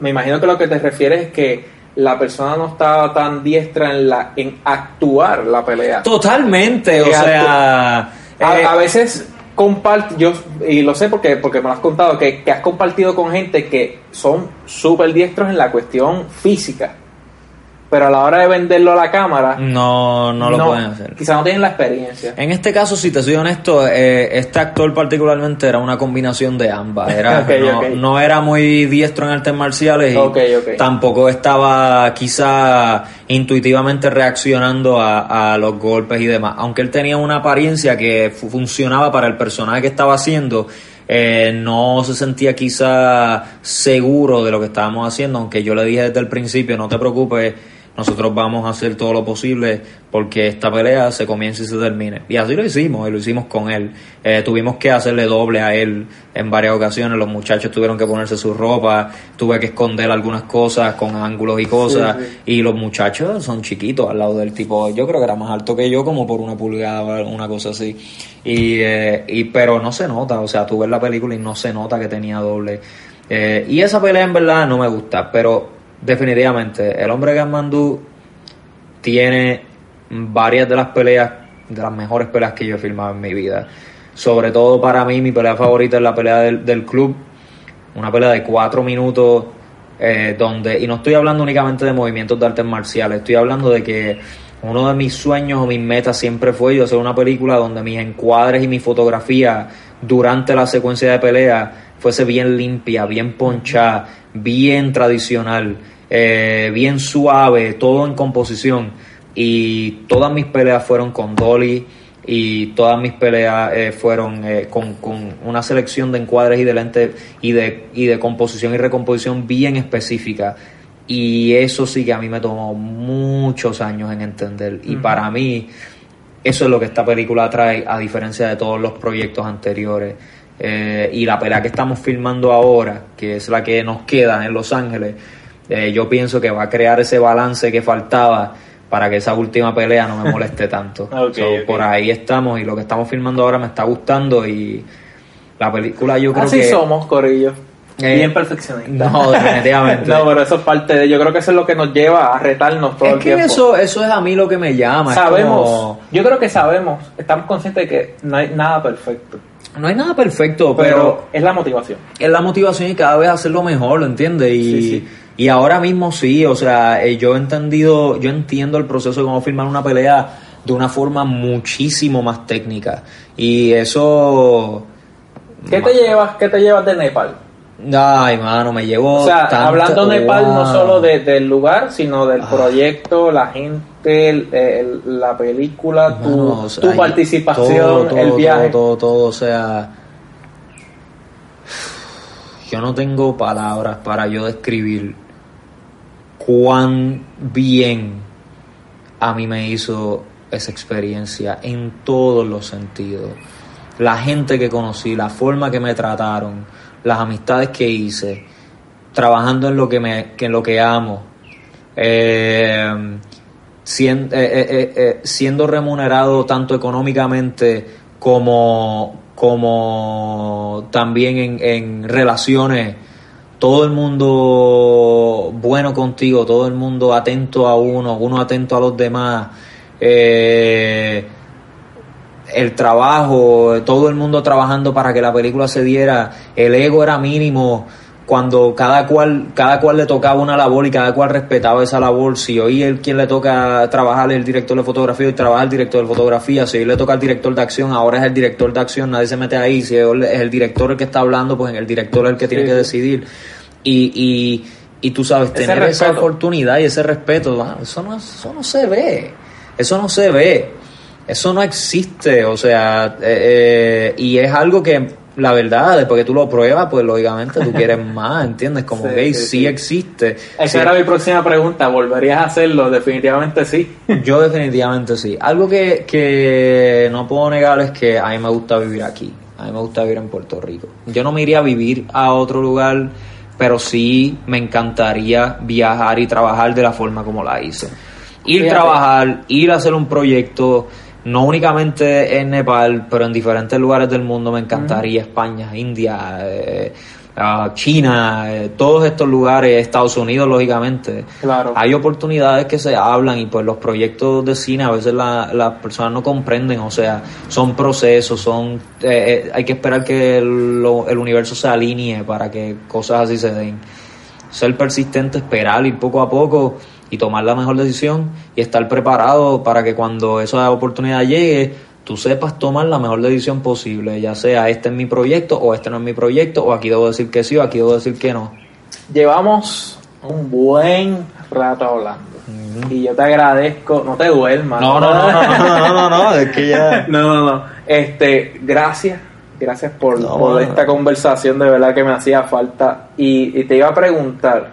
me imagino que lo que te refieres es que la persona no estaba tan diestra en la en actuar la pelea. Totalmente, o sea, a, a, eh, veces comparte yo y lo sé porque porque me lo has contado que, que has compartido con gente que son súper diestros en la cuestión física pero a la hora de venderlo a la cámara no no lo pueden hacer. quizás no tienen la experiencia. En este caso si te soy honesto eh, este actor particularmente era una combinación de ambas. Era <laughs> no, era muy diestro en artes marciales y tampoco estaba quizá intuitivamente reaccionando a, los golpes y demás. Aunque él tenía una apariencia que funcionaba para el personaje que estaba haciendo eh, no se sentía quizá seguro de lo que estábamos haciendo, aunque yo le dije desde el principio, no te preocupes, nosotros vamos a hacer todo lo posible porque esta pelea se comience y se termine. Y así lo hicimos, y lo hicimos con él. Eh, tuvimos que hacerle doble a él en varias ocasiones, los muchachos tuvieron que ponerse su ropa, tuve que esconder algunas cosas con ángulos y cosas, y los muchachos son chiquitos al lado del tipo, yo creo que era más alto que yo, como por una pulgada o una cosa así. Y, eh, y pero no se nota, o sea, tú ves la película y no se nota que tenía doble. Eh, y esa pelea en verdad no me gusta, pero definitivamente, el hombre Ganmandú tiene varias de las peleas, de las mejores peleas que yo he filmado en mi vida. Sobre todo para mí, mi pelea favorita es la pelea del, club, una pelea de cuatro minutos, eh, donde, y no estoy hablando únicamente de movimientos de artes marciales, estoy hablando de que uno de mis sueños o mis metas siempre fue yo hacer una película donde mis encuadres y mi fotografía durante la secuencia de pelea fuese bien limpia, bien ponchada, bien tradicional eh, bien suave, todo en composición. Y todas mis peleas fueron con Dolly y todas mis peleas eh, fueron eh, con, una selección de encuadres y de lentes y de, y de composición y recomposición bien específica. Y eso sí que a mí me tomó muchos años en entender. Y para mí, eso es lo que esta película trae, a diferencia de todos los proyectos anteriores. Eh, y la pelea que estamos filmando ahora, que es la que nos queda en Los Ángeles, eh, yo pienso que va a crear ese balance que faltaba para que esa última pelea no me moleste tanto. <laughs> Okay. Por ahí estamos y lo que estamos filmando ahora me está gustando y la película yo creo Así que... somos, Corillo. Eh, Bien perfeccionistas. No, definitivamente. <laughs> no, pero eso es parte de. Yo creo que eso es lo que nos lleva a retarnos todo es el que tiempo. eso, eso es a mí lo que me llama. sabemos. como- Yo creo que sabemos. Estamos conscientes de que no hay nada perfecto. no hay nada perfecto, Pero, pero es la motivación. es la motivación y cada vez hacerlo mejor, ¿lo entiendes? Y, Sí, sí. Y ahora mismo sí, o sea, eh, yo he entendido, yo entiendo el proceso de cómo filmar una pelea de una forma muchísimo más técnica. Y eso... ¿Qué te llevas, qué te llevas de Nepal? Ay, mano, me llevo... O sea, hablando Nepal no solo de- del lugar, sino del Ah. proyecto, la gente, el- el- la película, tu, Mano, o sea, tu participación, todo, todo, el viaje. Todo, todo, todo, o sea... Yo no tengo palabras para yo describir cuán bien a mí me hizo esa experiencia en todos los sentidos. La gente que conocí, la forma que me trataron, las amistades que hice, trabajando en lo que me, que en lo que amo, eh, eh, eh, siendo remunerado tanto económicamente como, como también en, en relaciones, todo el mundo bueno contigo, todo el mundo atento a uno, uno atento a los demás, eh, el trabajo, todo el mundo trabajando para que la película se diera, el ego era mínimo cuando cada cual, cada cual le tocaba una labor y cada cual respetaba esa labor, si hoy el quien le toca trabajar es el director de fotografía y trabaja el director de fotografía, si hoy le toca al director de acción, ahora es el director de acción, nadie se mete ahí, si hoy es el director el que está hablando, pues el director es el que tiene Sí, que decidir. Y, y, y tú sabes, Ese tener esa oportunidad y ese respeto, mano, eso no, eso no se ve, eso no se ve, eso no existe, o sea, eh, eh, y es algo que la verdad, después que tú lo pruebas, pues lógicamente tú quieres <laughs> más, ¿entiendes? Como Sí, que sí, existe. Esa Sí. era mi próxima pregunta. ¿Volverías a hacerlo? Definitivamente sí. <laughs> Yo definitivamente sí. Algo que, que no puedo negar es que a mí me gusta vivir aquí. A mí me gusta vivir en Puerto Rico. Yo no me iría a vivir a otro lugar, pero sí me encantaría viajar y trabajar de la forma como la hice. Ir Fíjate. trabajar, ir a hacer un proyecto, no únicamente en Nepal, pero en diferentes lugares del mundo. Me encantaría España, India, eh, ah, China, eh, todos estos lugares, Estados Unidos, lógicamente Claro. hay oportunidades que se hablan y pues los proyectos de cine a veces la- las personas no comprenden, o sea, son procesos, son eh, eh, hay que esperar que el, lo- el universo se alinee para que cosas así se den. Ser persistente, esperar, ir poco a poco y tomar la mejor decisión y estar preparado para que cuando esa oportunidad llegue, tú sepas tomar la mejor decisión posible, ya sea este es mi proyecto o este no es mi proyecto o aquí debo decir que sí o aquí debo decir que no. Llevamos un buen rato hablando. Y yo te agradezco. No te duermas. No, no, no, no, no, no, no, no, es que ya... <laughs> No, no, no. Este, gracias. Gracias por, No, por no. esta conversación, de verdad que me hacía falta. Y, y te iba a preguntar,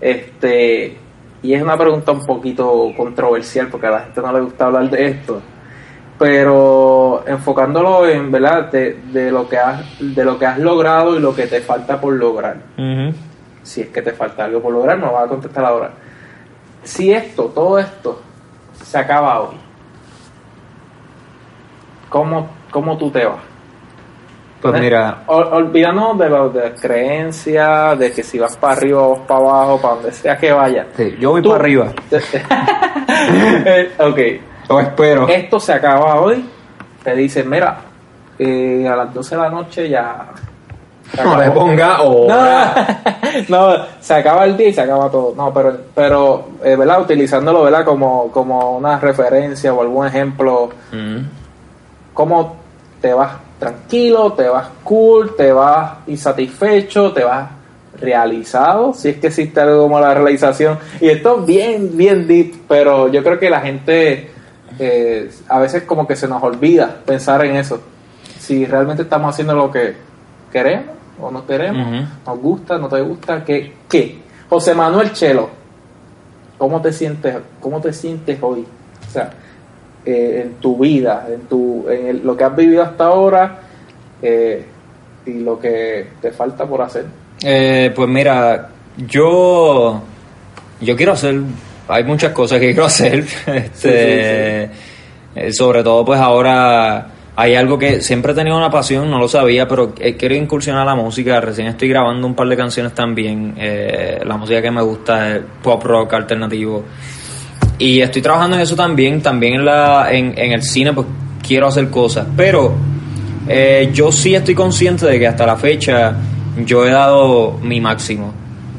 este, y es una pregunta un poquito controversial porque a la gente no le gusta hablar de esto, pero enfocándolo en, ¿verdad? De, de lo que has, de lo que has logrado y lo que te falta por lograr. Si es que te falta algo por lograr, me lo vas a contestar ahora. Si esto, todo esto, se acaba hoy, ¿cómo, cómo tú te vas? Pues mira, Ol- olvídanos de lo de creencias, de que si vas para arriba o vas para abajo, para donde sea que vayas. sí, yo voy para arriba. <laughs> Eh, ok, Lo espero. esto se acaba hoy. Te dicen, mira, eh, a las 12 de la noche ya. No le acabó". ponga No, hora. <laughs> no, se acaba el día y se acaba todo. No, pero, pero eh, ¿verdad? Utilizándolo, ¿verdad? Como, como una referencia o algún ejemplo, Mm. ¿cómo te vas tranquilo, te vas cool, te vas insatisfecho, te vas realizado? Si es que existe algo como la realización. Y esto es bien, bien deep, pero yo creo que la gente eh, a veces como que se nos olvida pensar en eso. Si realmente estamos haciendo lo que queremos o no queremos, nos gusta, no te gusta, ¿qué? ¿Qué? José Manuel Chelo, ¿cómo te sientes, cómo te sientes hoy? O sea, eh, en tu vida, en tu, en el- lo que has vivido hasta ahora eh, y lo que te falta por hacer. Eh, pues mira, yo yo quiero hacer, hay muchas cosas que <laughs> quiero hacer, este, eh, sobre todo pues ahora hay algo que siempre he tenido una pasión, no lo sabía, pero quiero incursionar a la música, recién estoy grabando un par de canciones también, eh, la música que me gusta es pop rock alternativo y estoy trabajando en eso también, también en, la, en, el cine pues quiero hacer cosas, pero eh, yo sí estoy consciente de que hasta la fecha yo he dado mi máximo.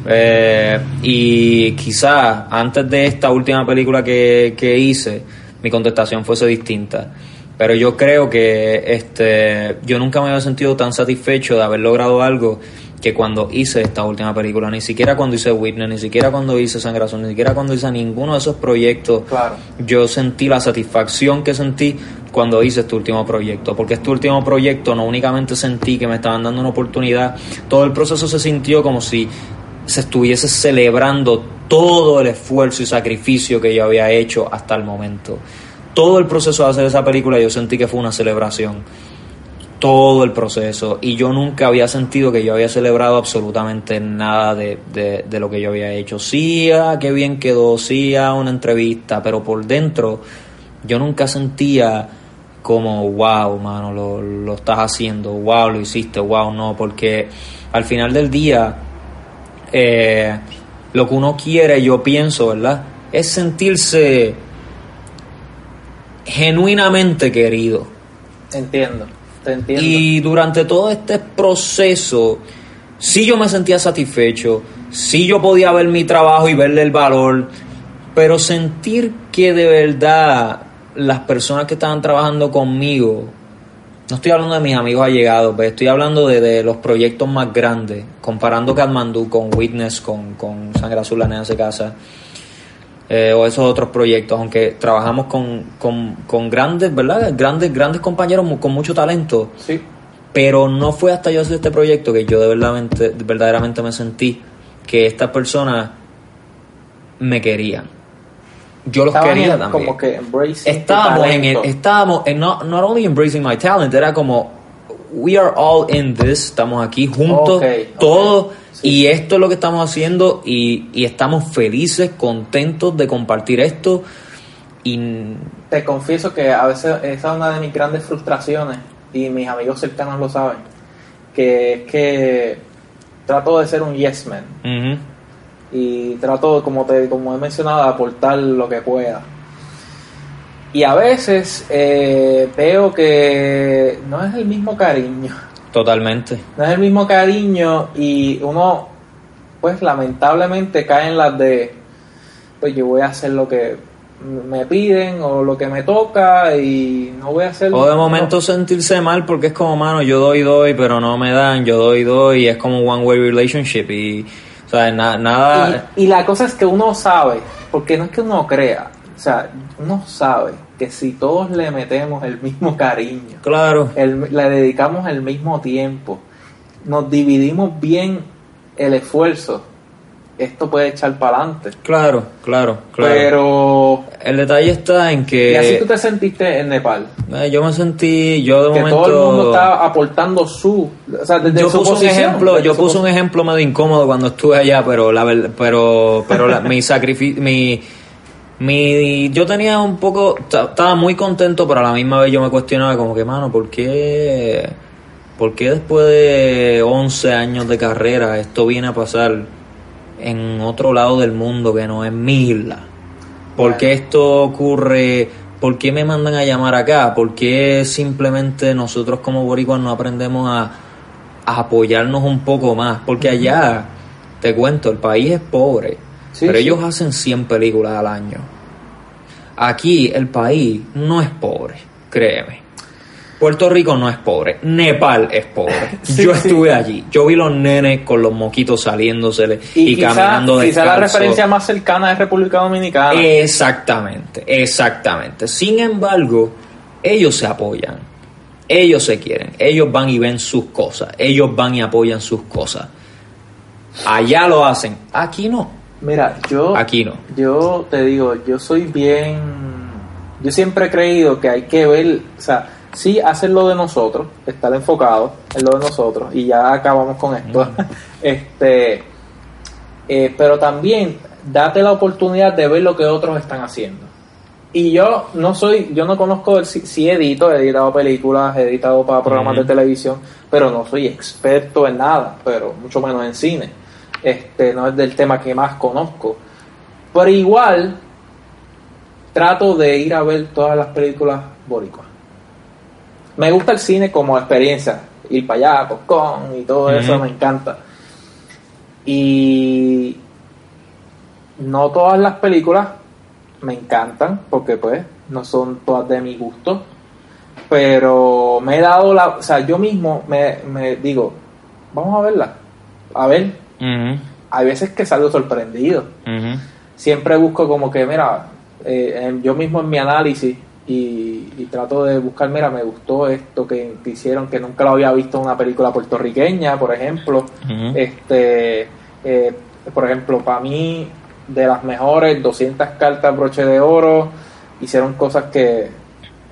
Eh, y quizás antes de esta última película que, que hice, mi contestación fuese distinta. Pero yo creo que este, yo nunca me había sentido tan satisfecho de haber logrado algo que cuando hice esta última película, ni siquiera cuando hice Witness, ni siquiera cuando hice Sangre Azul, ni siquiera cuando hice ninguno de esos proyectos Claro. yo sentí la satisfacción que sentí cuando hice este último proyecto, porque este último proyecto no únicamente sentí que me estaban dando una oportunidad, todo el proceso se sintió como si se estuviese celebrando todo el esfuerzo y sacrificio que yo había hecho hasta el momento. Todo el proceso de hacer esa película yo sentí que fue una celebración. Todo el proceso. Y yo nunca había sentido que yo había celebrado absolutamente nada de, de- lo que yo había hecho. Sí, ah, qué bien quedó, sí, ah, una entrevista, pero por dentro yo nunca sentía como, wow, mano, lo, lo estás haciendo, wow, lo hiciste, wow, no, porque al final del día eh, lo que uno quiere, yo pienso, ¿verdad? Es sentirse genuinamente querido. Entiendo, Y durante todo este proceso, sí yo me sentía satisfecho, sí yo podía ver mi trabajo y verle el valor, pero sentir que de verdad las personas que estaban trabajando conmigo, no estoy hablando de mis amigos allegados, pero estoy hablando de, los proyectos más grandes, comparando Kathmandu con Witness, con, con Sangre Azul, la se casa, eh, o esos otros proyectos, aunque trabajamos con, con, con grandes, ¿verdad? Grandes, grandes compañeros con mucho talento, Sí, pero no fue hasta yo hacer este proyecto que yo de verdaderamente, verdaderamente me sentí que estas personas me querían. Yo los Estaban quería en- también. como que embracing estábamos en el, estábamos en not, not only embracing my talent, era como we are all in this, estamos aquí juntos, todos. Y esto es lo que estamos haciendo y, y estamos felices, contentos de compartir esto. Y te confieso que a veces esa es una de mis grandes frustraciones y mis amigos cercanos lo saben, que es que trato de ser un yes man. Y trato, como te como he mencionado, de aportar lo que pueda. Y a veces eh, veo que no es el mismo cariño, totalmente. no es el mismo cariño y uno, pues lamentablemente cae en las de, pues yo voy a hacer lo que me piden o lo que me toca y no voy a hacer... O de momento sentirse mal porque es como, mano, yo doy, doy, pero no me dan, yo doy, doy, y es como un one-way relationship y, o sea, na- nada... Y, y la cosa es que uno sabe, porque no es que uno crea, o sea, uno sabe que si todos le metemos el mismo cariño, Claro, el- le dedicamos el mismo tiempo, nos dividimos bien el esfuerzo, esto puede echar para adelante. claro, claro, claro. Pero, el detalle está en que... y así tú te sentiste en Nepal, eh, yo me sentí, yo de que momento... todo el mundo estaba aportando su, o sea, desde yo su puse un ejemplo, yo puse un ejemplo medio incómodo cuando estuve allá, pero la pero pero la- mi sacrificio mi mi yo tenía un poco ta- estaba muy contento, pero a la misma vez yo me cuestionaba como que, mano, ¿por qué por qué después de 11 años de carrera esto viene a pasar en otro lado del mundo que no es mi isla? ¿Por qué esto ocurre? ¿Por qué me mandan a llamar acá? ¿Por qué simplemente nosotros como boricuas no aprendemos a, a apoyarnos un poco más? Porque allá, te cuento, el país es pobre, Sí, pero sí. ellos hacen 100 películas al año. Aquí el país no es pobre, créeme. Puerto Rico no es pobre, Nepal es pobre. <laughs> Sí, yo estuve allí, yo vi los nenes con los moquitos saliéndosele y, y, quizá, caminando quizá la referencia más cercana es República Dominicana. Exactamente, exactamente. Sin embargo, ellos se apoyan, ellos se quieren, ellos van y ven sus cosas, ellos van y apoyan sus cosas. Allá lo hacen, aquí no. Mira, yo, Aquí no. yo te digo, yo soy bien, yo siempre he creído que hay que ver, o sea, sí hacer lo de nosotros, estar enfocado en lo de nosotros y ya acabamos con esto. <laughs> este, eh, pero también date la oportunidad de ver lo que otros están haciendo. Y yo no soy, yo no conozco, el, si, si edito, he editado películas, he editado para programas de televisión, pero no soy experto en nada, pero mucho menos en cine. Este, no es del tema que más conozco. Pero igual trato de ir a ver todas las películas boricuas. Me gusta el cine como experiencia, ir para allá, popcorn y todo eso me encanta. Y no todas las películas me encantan, porque pues no son todas de mi gusto, pero me he dado la, o sea, yo mismo me, me digo, vamos a verla, a ver, Hay veces que salgo sorprendido, siempre busco como que, mira, eh, yo mismo en mi análisis y, y trato de buscar, mira, me gustó esto que, que hicieron, que nunca lo había visto en una película puertorriqueña, por ejemplo. Este, eh, por ejemplo, para mí, de las mejores 200 cartas broche de oro, hicieron cosas que,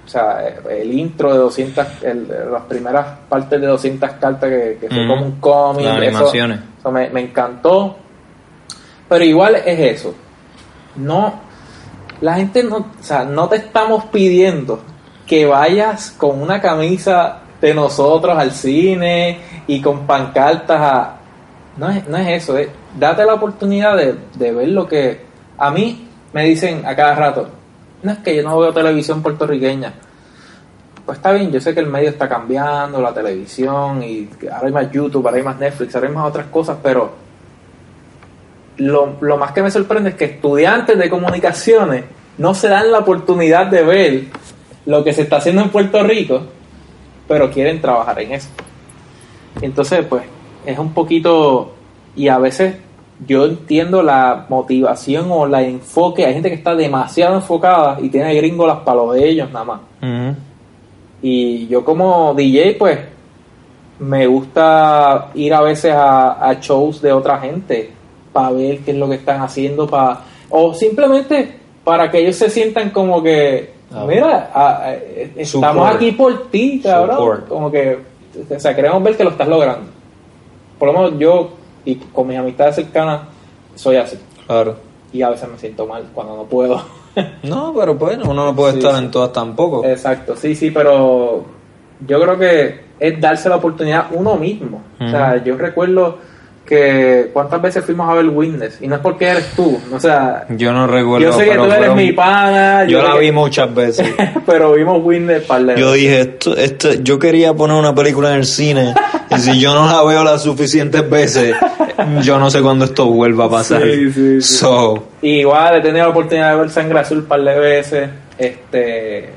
o sea, el intro de 200, el- las primeras partes de 200 cartas que, que fue como un cómic, Las eso- animaciones. eso me, me encantó. Pero igual es eso. No, la gente no, o sea, no te estamos pidiendo que vayas con una camisa de nosotros al cine y con pancartas a... No es, no es eso, es date la oportunidad de, de ver lo que... A mí me dicen a cada rato, no es que yo no veo televisión puertorriqueña. Pues está bien, yo sé que el medio está cambiando, la televisión, y ahora hay más YouTube, ahora hay más Netflix, ahora hay más otras cosas, pero lo, lo más que me sorprende es que estudiantes de comunicaciones no se dan la oportunidad de ver lo que se está haciendo en Puerto Rico, pero quieren trabajar en eso. Entonces, pues, es un poquito, y a veces yo entiendo la motivación o la enfoque, hay gente que está demasiado enfocada y tiene gringolas para lo de ellos nada más. Y yo como DJ, pues, me gusta ir a veces a, a shows de otra gente para ver qué es lo que están haciendo, para o simplemente para que ellos se sientan como que, Ah, mira, a- a- estamos Support. aquí por ti, cabrón. Support. Como que, o sea, queremos ver que lo estás logrando. Por lo menos yo, y con mis amistades cercanas, soy así. Claro. Y a veces me siento mal cuando no puedo. <laughs> No, pero bueno, uno no puede Sí, estar sí. en todas tampoco. Exacto, sí, sí, pero yo creo que es darse la oportunidad uno mismo. O sea, yo recuerdo que cuántas veces fuimos a ver Witness y no es porque eres tú, o sea, Yo no recuerdo. yo sé que pero tú eres mi pana, Yo la que- vi muchas veces. <laughs> pero vimos Witness par de Yo dije, esto, esto, yo quería poner una película en el cine y si yo no la veo las suficientes veces, yo no sé cuándo esto vuelva a pasar. Sí, sí, sí. So, Y igual he tenido la oportunidad de ver Sangre Azul un par de veces, este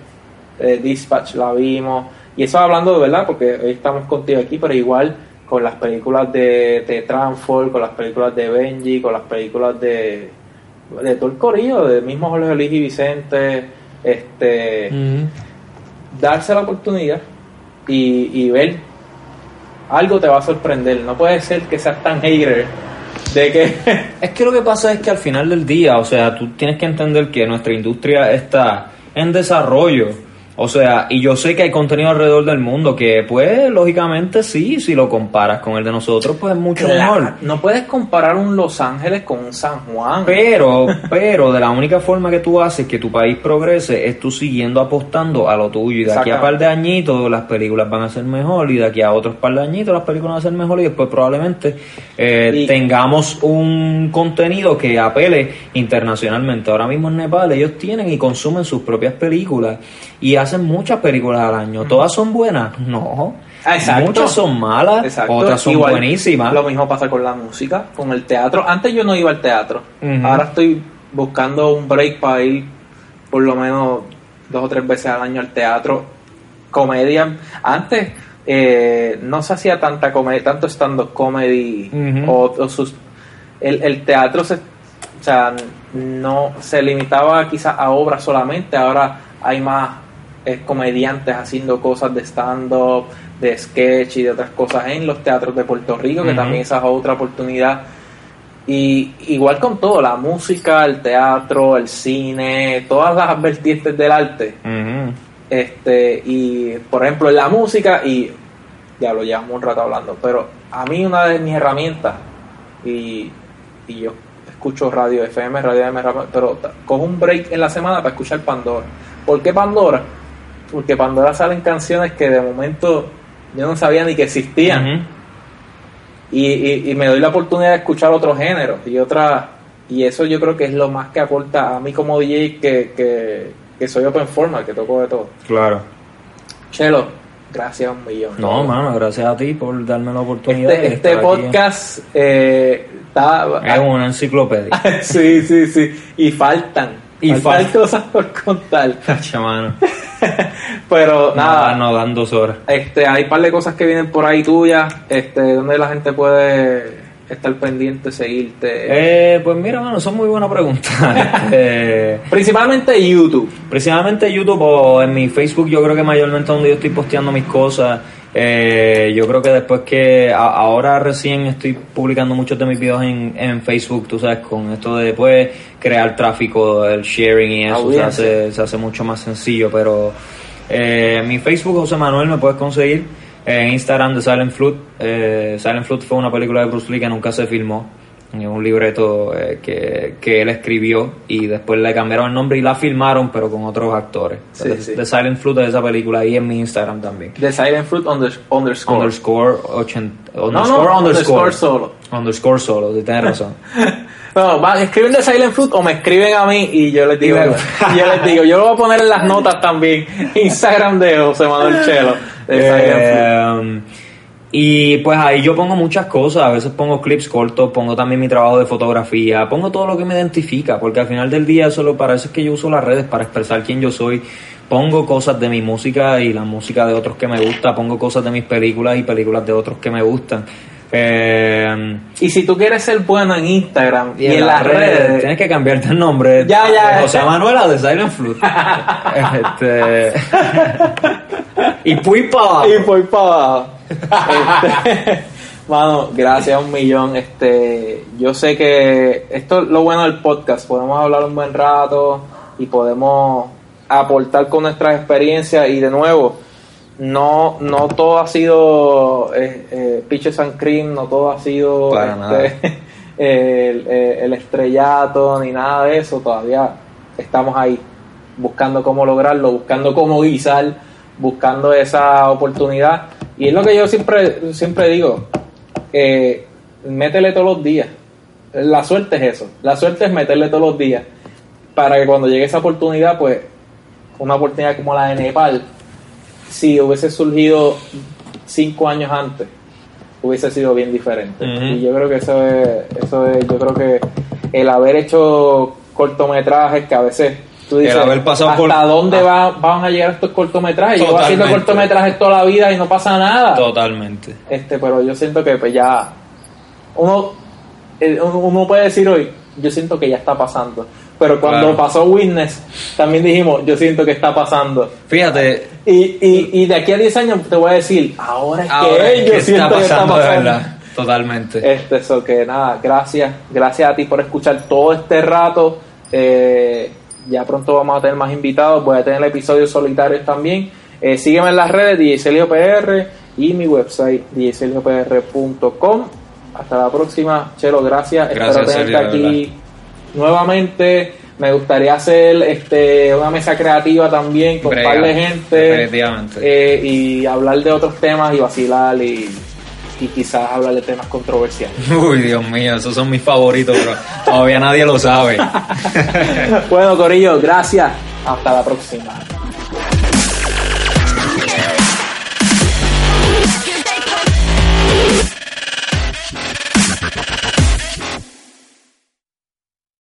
eh, Dispatch la vimos, y eso hablando de verdad, porque hoy estamos contigo aquí, pero igual con las películas de, de Transform, con las películas de Benji, con las películas de, de todo el corillo, de mismo Jorge Luis y Vicente, este darse la oportunidad y, y ver algo te va a sorprender, no puede ser que seas tan hater de que <laughs> Es que lo que pasa es que al final del día, o sea, tú tienes que entender que nuestra industria está en desarrollo. O sea, y yo sé que hay contenido alrededor del mundo que, pues, lógicamente sí, si lo comparas con el de nosotros, pues es mucho mejor. no puedes comparar un Los Ángeles con un San Juan. Pero, <laughs> pero de la única forma que tú haces que tu país progrese es tú siguiendo apostando a lo tuyo. Y de aquí a par de añitos las películas van a ser mejor y de aquí a otros par de añitos las películas van a ser mejor y después probablemente eh, Y- tengamos un contenido que apele internacionalmente. Ahora mismo en Nepal ellos tienen y consumen sus propias películas y hacen muchas películas al año. ¿Todas son buenas? No. Exacto. Muchas son malas, Exacto. otras son Igual, buenísimas. Lo mismo pasa con la música, con el teatro. Antes yo no iba al teatro. Ahora estoy buscando un break para ir por lo menos dos o tres veces al año al teatro. Comedia. Antes eh, no se hacía tanta comedia, tanto stand-up comedy o, o sus, el, el teatro se, o sea, no se limitaba quizás a obras solamente. Ahora hay más eh, comediantes haciendo cosas de stand-up, de sketch y de otras cosas en los teatros de Puerto Rico, que también esa es otra oportunidad. Y igual con todo, la música, el teatro, el cine, todas las vertientes del arte. Este, y por ejemplo, en la música, y ya lo llevamos un rato hablando, pero a mí una de mis herramientas, y, y yo escucho radio FM, radio FM, pero cojo un break en la semana para escuchar Pandora. ¿Por qué Pandora? Porque Pandora salen canciones que de momento yo no sabía ni que existían. Y, y- y me doy la oportunidad de escuchar otros géneros y otra y eso yo creo que es lo más que aporta a mí como DJ que, que, que soy open format, que toco de todo. Claro. Chelo, gracias un millón. No, mano, gracias a ti por darme la oportunidad. Este, de este aquí. podcast eh, está... es una enciclopedia. <laughs> sí, sí, sí. Y faltan. Y faltan falta. cosas por contar. <laughs> Cacha, mano. <laughs> Pero Nada, no dan dos horas. este, hay un par de cosas que vienen por ahí tuyas, este, donde la gente puede estar pendiente, seguirte. Eh, pues mira, mano, son muy buenas preguntas. <laughs> Este, Principalmente YouTube. Principalmente YouTube o en mi Facebook, yo creo que mayormente donde yo estoy posteando mis cosas. Eh, yo creo que después que a- ahora recién estoy publicando muchos de mis videos en, en Facebook, tú sabes, con esto de después crear tráfico, el sharing y eso se hace, se hace mucho más sencillo. Pero eh, mi Facebook, José Manuel, me puedes conseguir. En Instagram de Silent Flute. Eh, Silent Flute fue una película de Bruce Lee que nunca se filmó. Es un libreto eh, que, que él escribió y después le cambiaron el nombre y la filmaron, pero con otros actores. Sí, de Silent Flute de esa película y en mi Instagram también. The Silent Fruit under- underscore. Underscore, 80, no, underscore, no, underscore, underscore solo. Underscore solo, sí, tienes razón. <laughs> No, van, escriben de Silent Fruit o me escriben a mí y yo les digo, yo les digo, yo lo voy a poner en las notas también. <laughs> Instagram de José Manuel Chelo. De <laughs> Silent Fruit. Eh, y pues ahí yo pongo muchas cosas, a veces pongo clips cortos, pongo también mi trabajo de fotografía, pongo todo lo que me identifica, porque al final del día solo para eso es que yo uso las redes para expresar quién yo soy. Pongo cosas de mi música y la música de otros que me gusta, pongo cosas de mis películas y películas de otros que me gustan. Eh, Y si tú quieres ser bueno en Instagram y, en, las redes, tienes que cambiarte el nombre. Ya, ya. De José Manuela de Silent Flute. <laughs> este, <laughs> y Puy pa' abajo. y voy para abajo. Este, <laughs> mano, gracias un millón. Este, yo sé que esto es lo bueno del podcast. Podemos hablar un buen rato y podemos aportar con nuestras experiencias y de nuevo. No, no todo ha sido eh, eh, Pitches and Cream, no todo ha sido este, <laughs> el, el estrellato ni nada de eso. Todavía estamos ahí buscando cómo lograrlo, buscando cómo guisar, buscando esa oportunidad. Y es lo que yo siempre, siempre digo, eh, métele todos los días. La suerte es eso, la suerte es meterle todos los días para que cuando llegue esa oportunidad, pues una oportunidad como la de Nepal, si hubiese surgido cinco años antes, hubiese sido bien diferente. Y yo creo que eso es, eso es, yo creo que el haber hecho cortometrajes que a veces tú dices, haber pasado ¿hasta por- dónde Ah. va- van a llegar estos cortometrajes? Yo Totalmente. haciendo cortometrajes toda la vida y no pasa nada. Totalmente. Este, pero yo siento que pues ya uno eh, uno puede decir hoy, yo siento que ya está pasando. Pero cuando Claro. pasó Witness, también dijimos, yo siento que está pasando. Fíjate, Y, y, y de aquí a 10 años te voy a decir, ahora es ahora que es yo que siento está que está pasando pasando. verdad. Totalmente. Este, eso que nada, gracias, gracias a ti por escuchar todo este rato. Eh, ya pronto vamos a tener más invitados, voy a tener episodios solitarios también. Eh, sígueme en las redes, DJCelioPR y mi website, djceliopr.com. Hasta la próxima, Chelo, gracias. Gracias, Espero tenerte aquí nuevamente. Me gustaría hacer este una mesa creativa también con un par de gente eh, y hablar de otros temas y vacilar y, y quizás hablar de temas controversiales. <laughs> Uy, Dios mío, esos son mis favoritos, pero todavía nadie lo sabe. <laughs> bueno, Corillo, gracias. Hasta la próxima.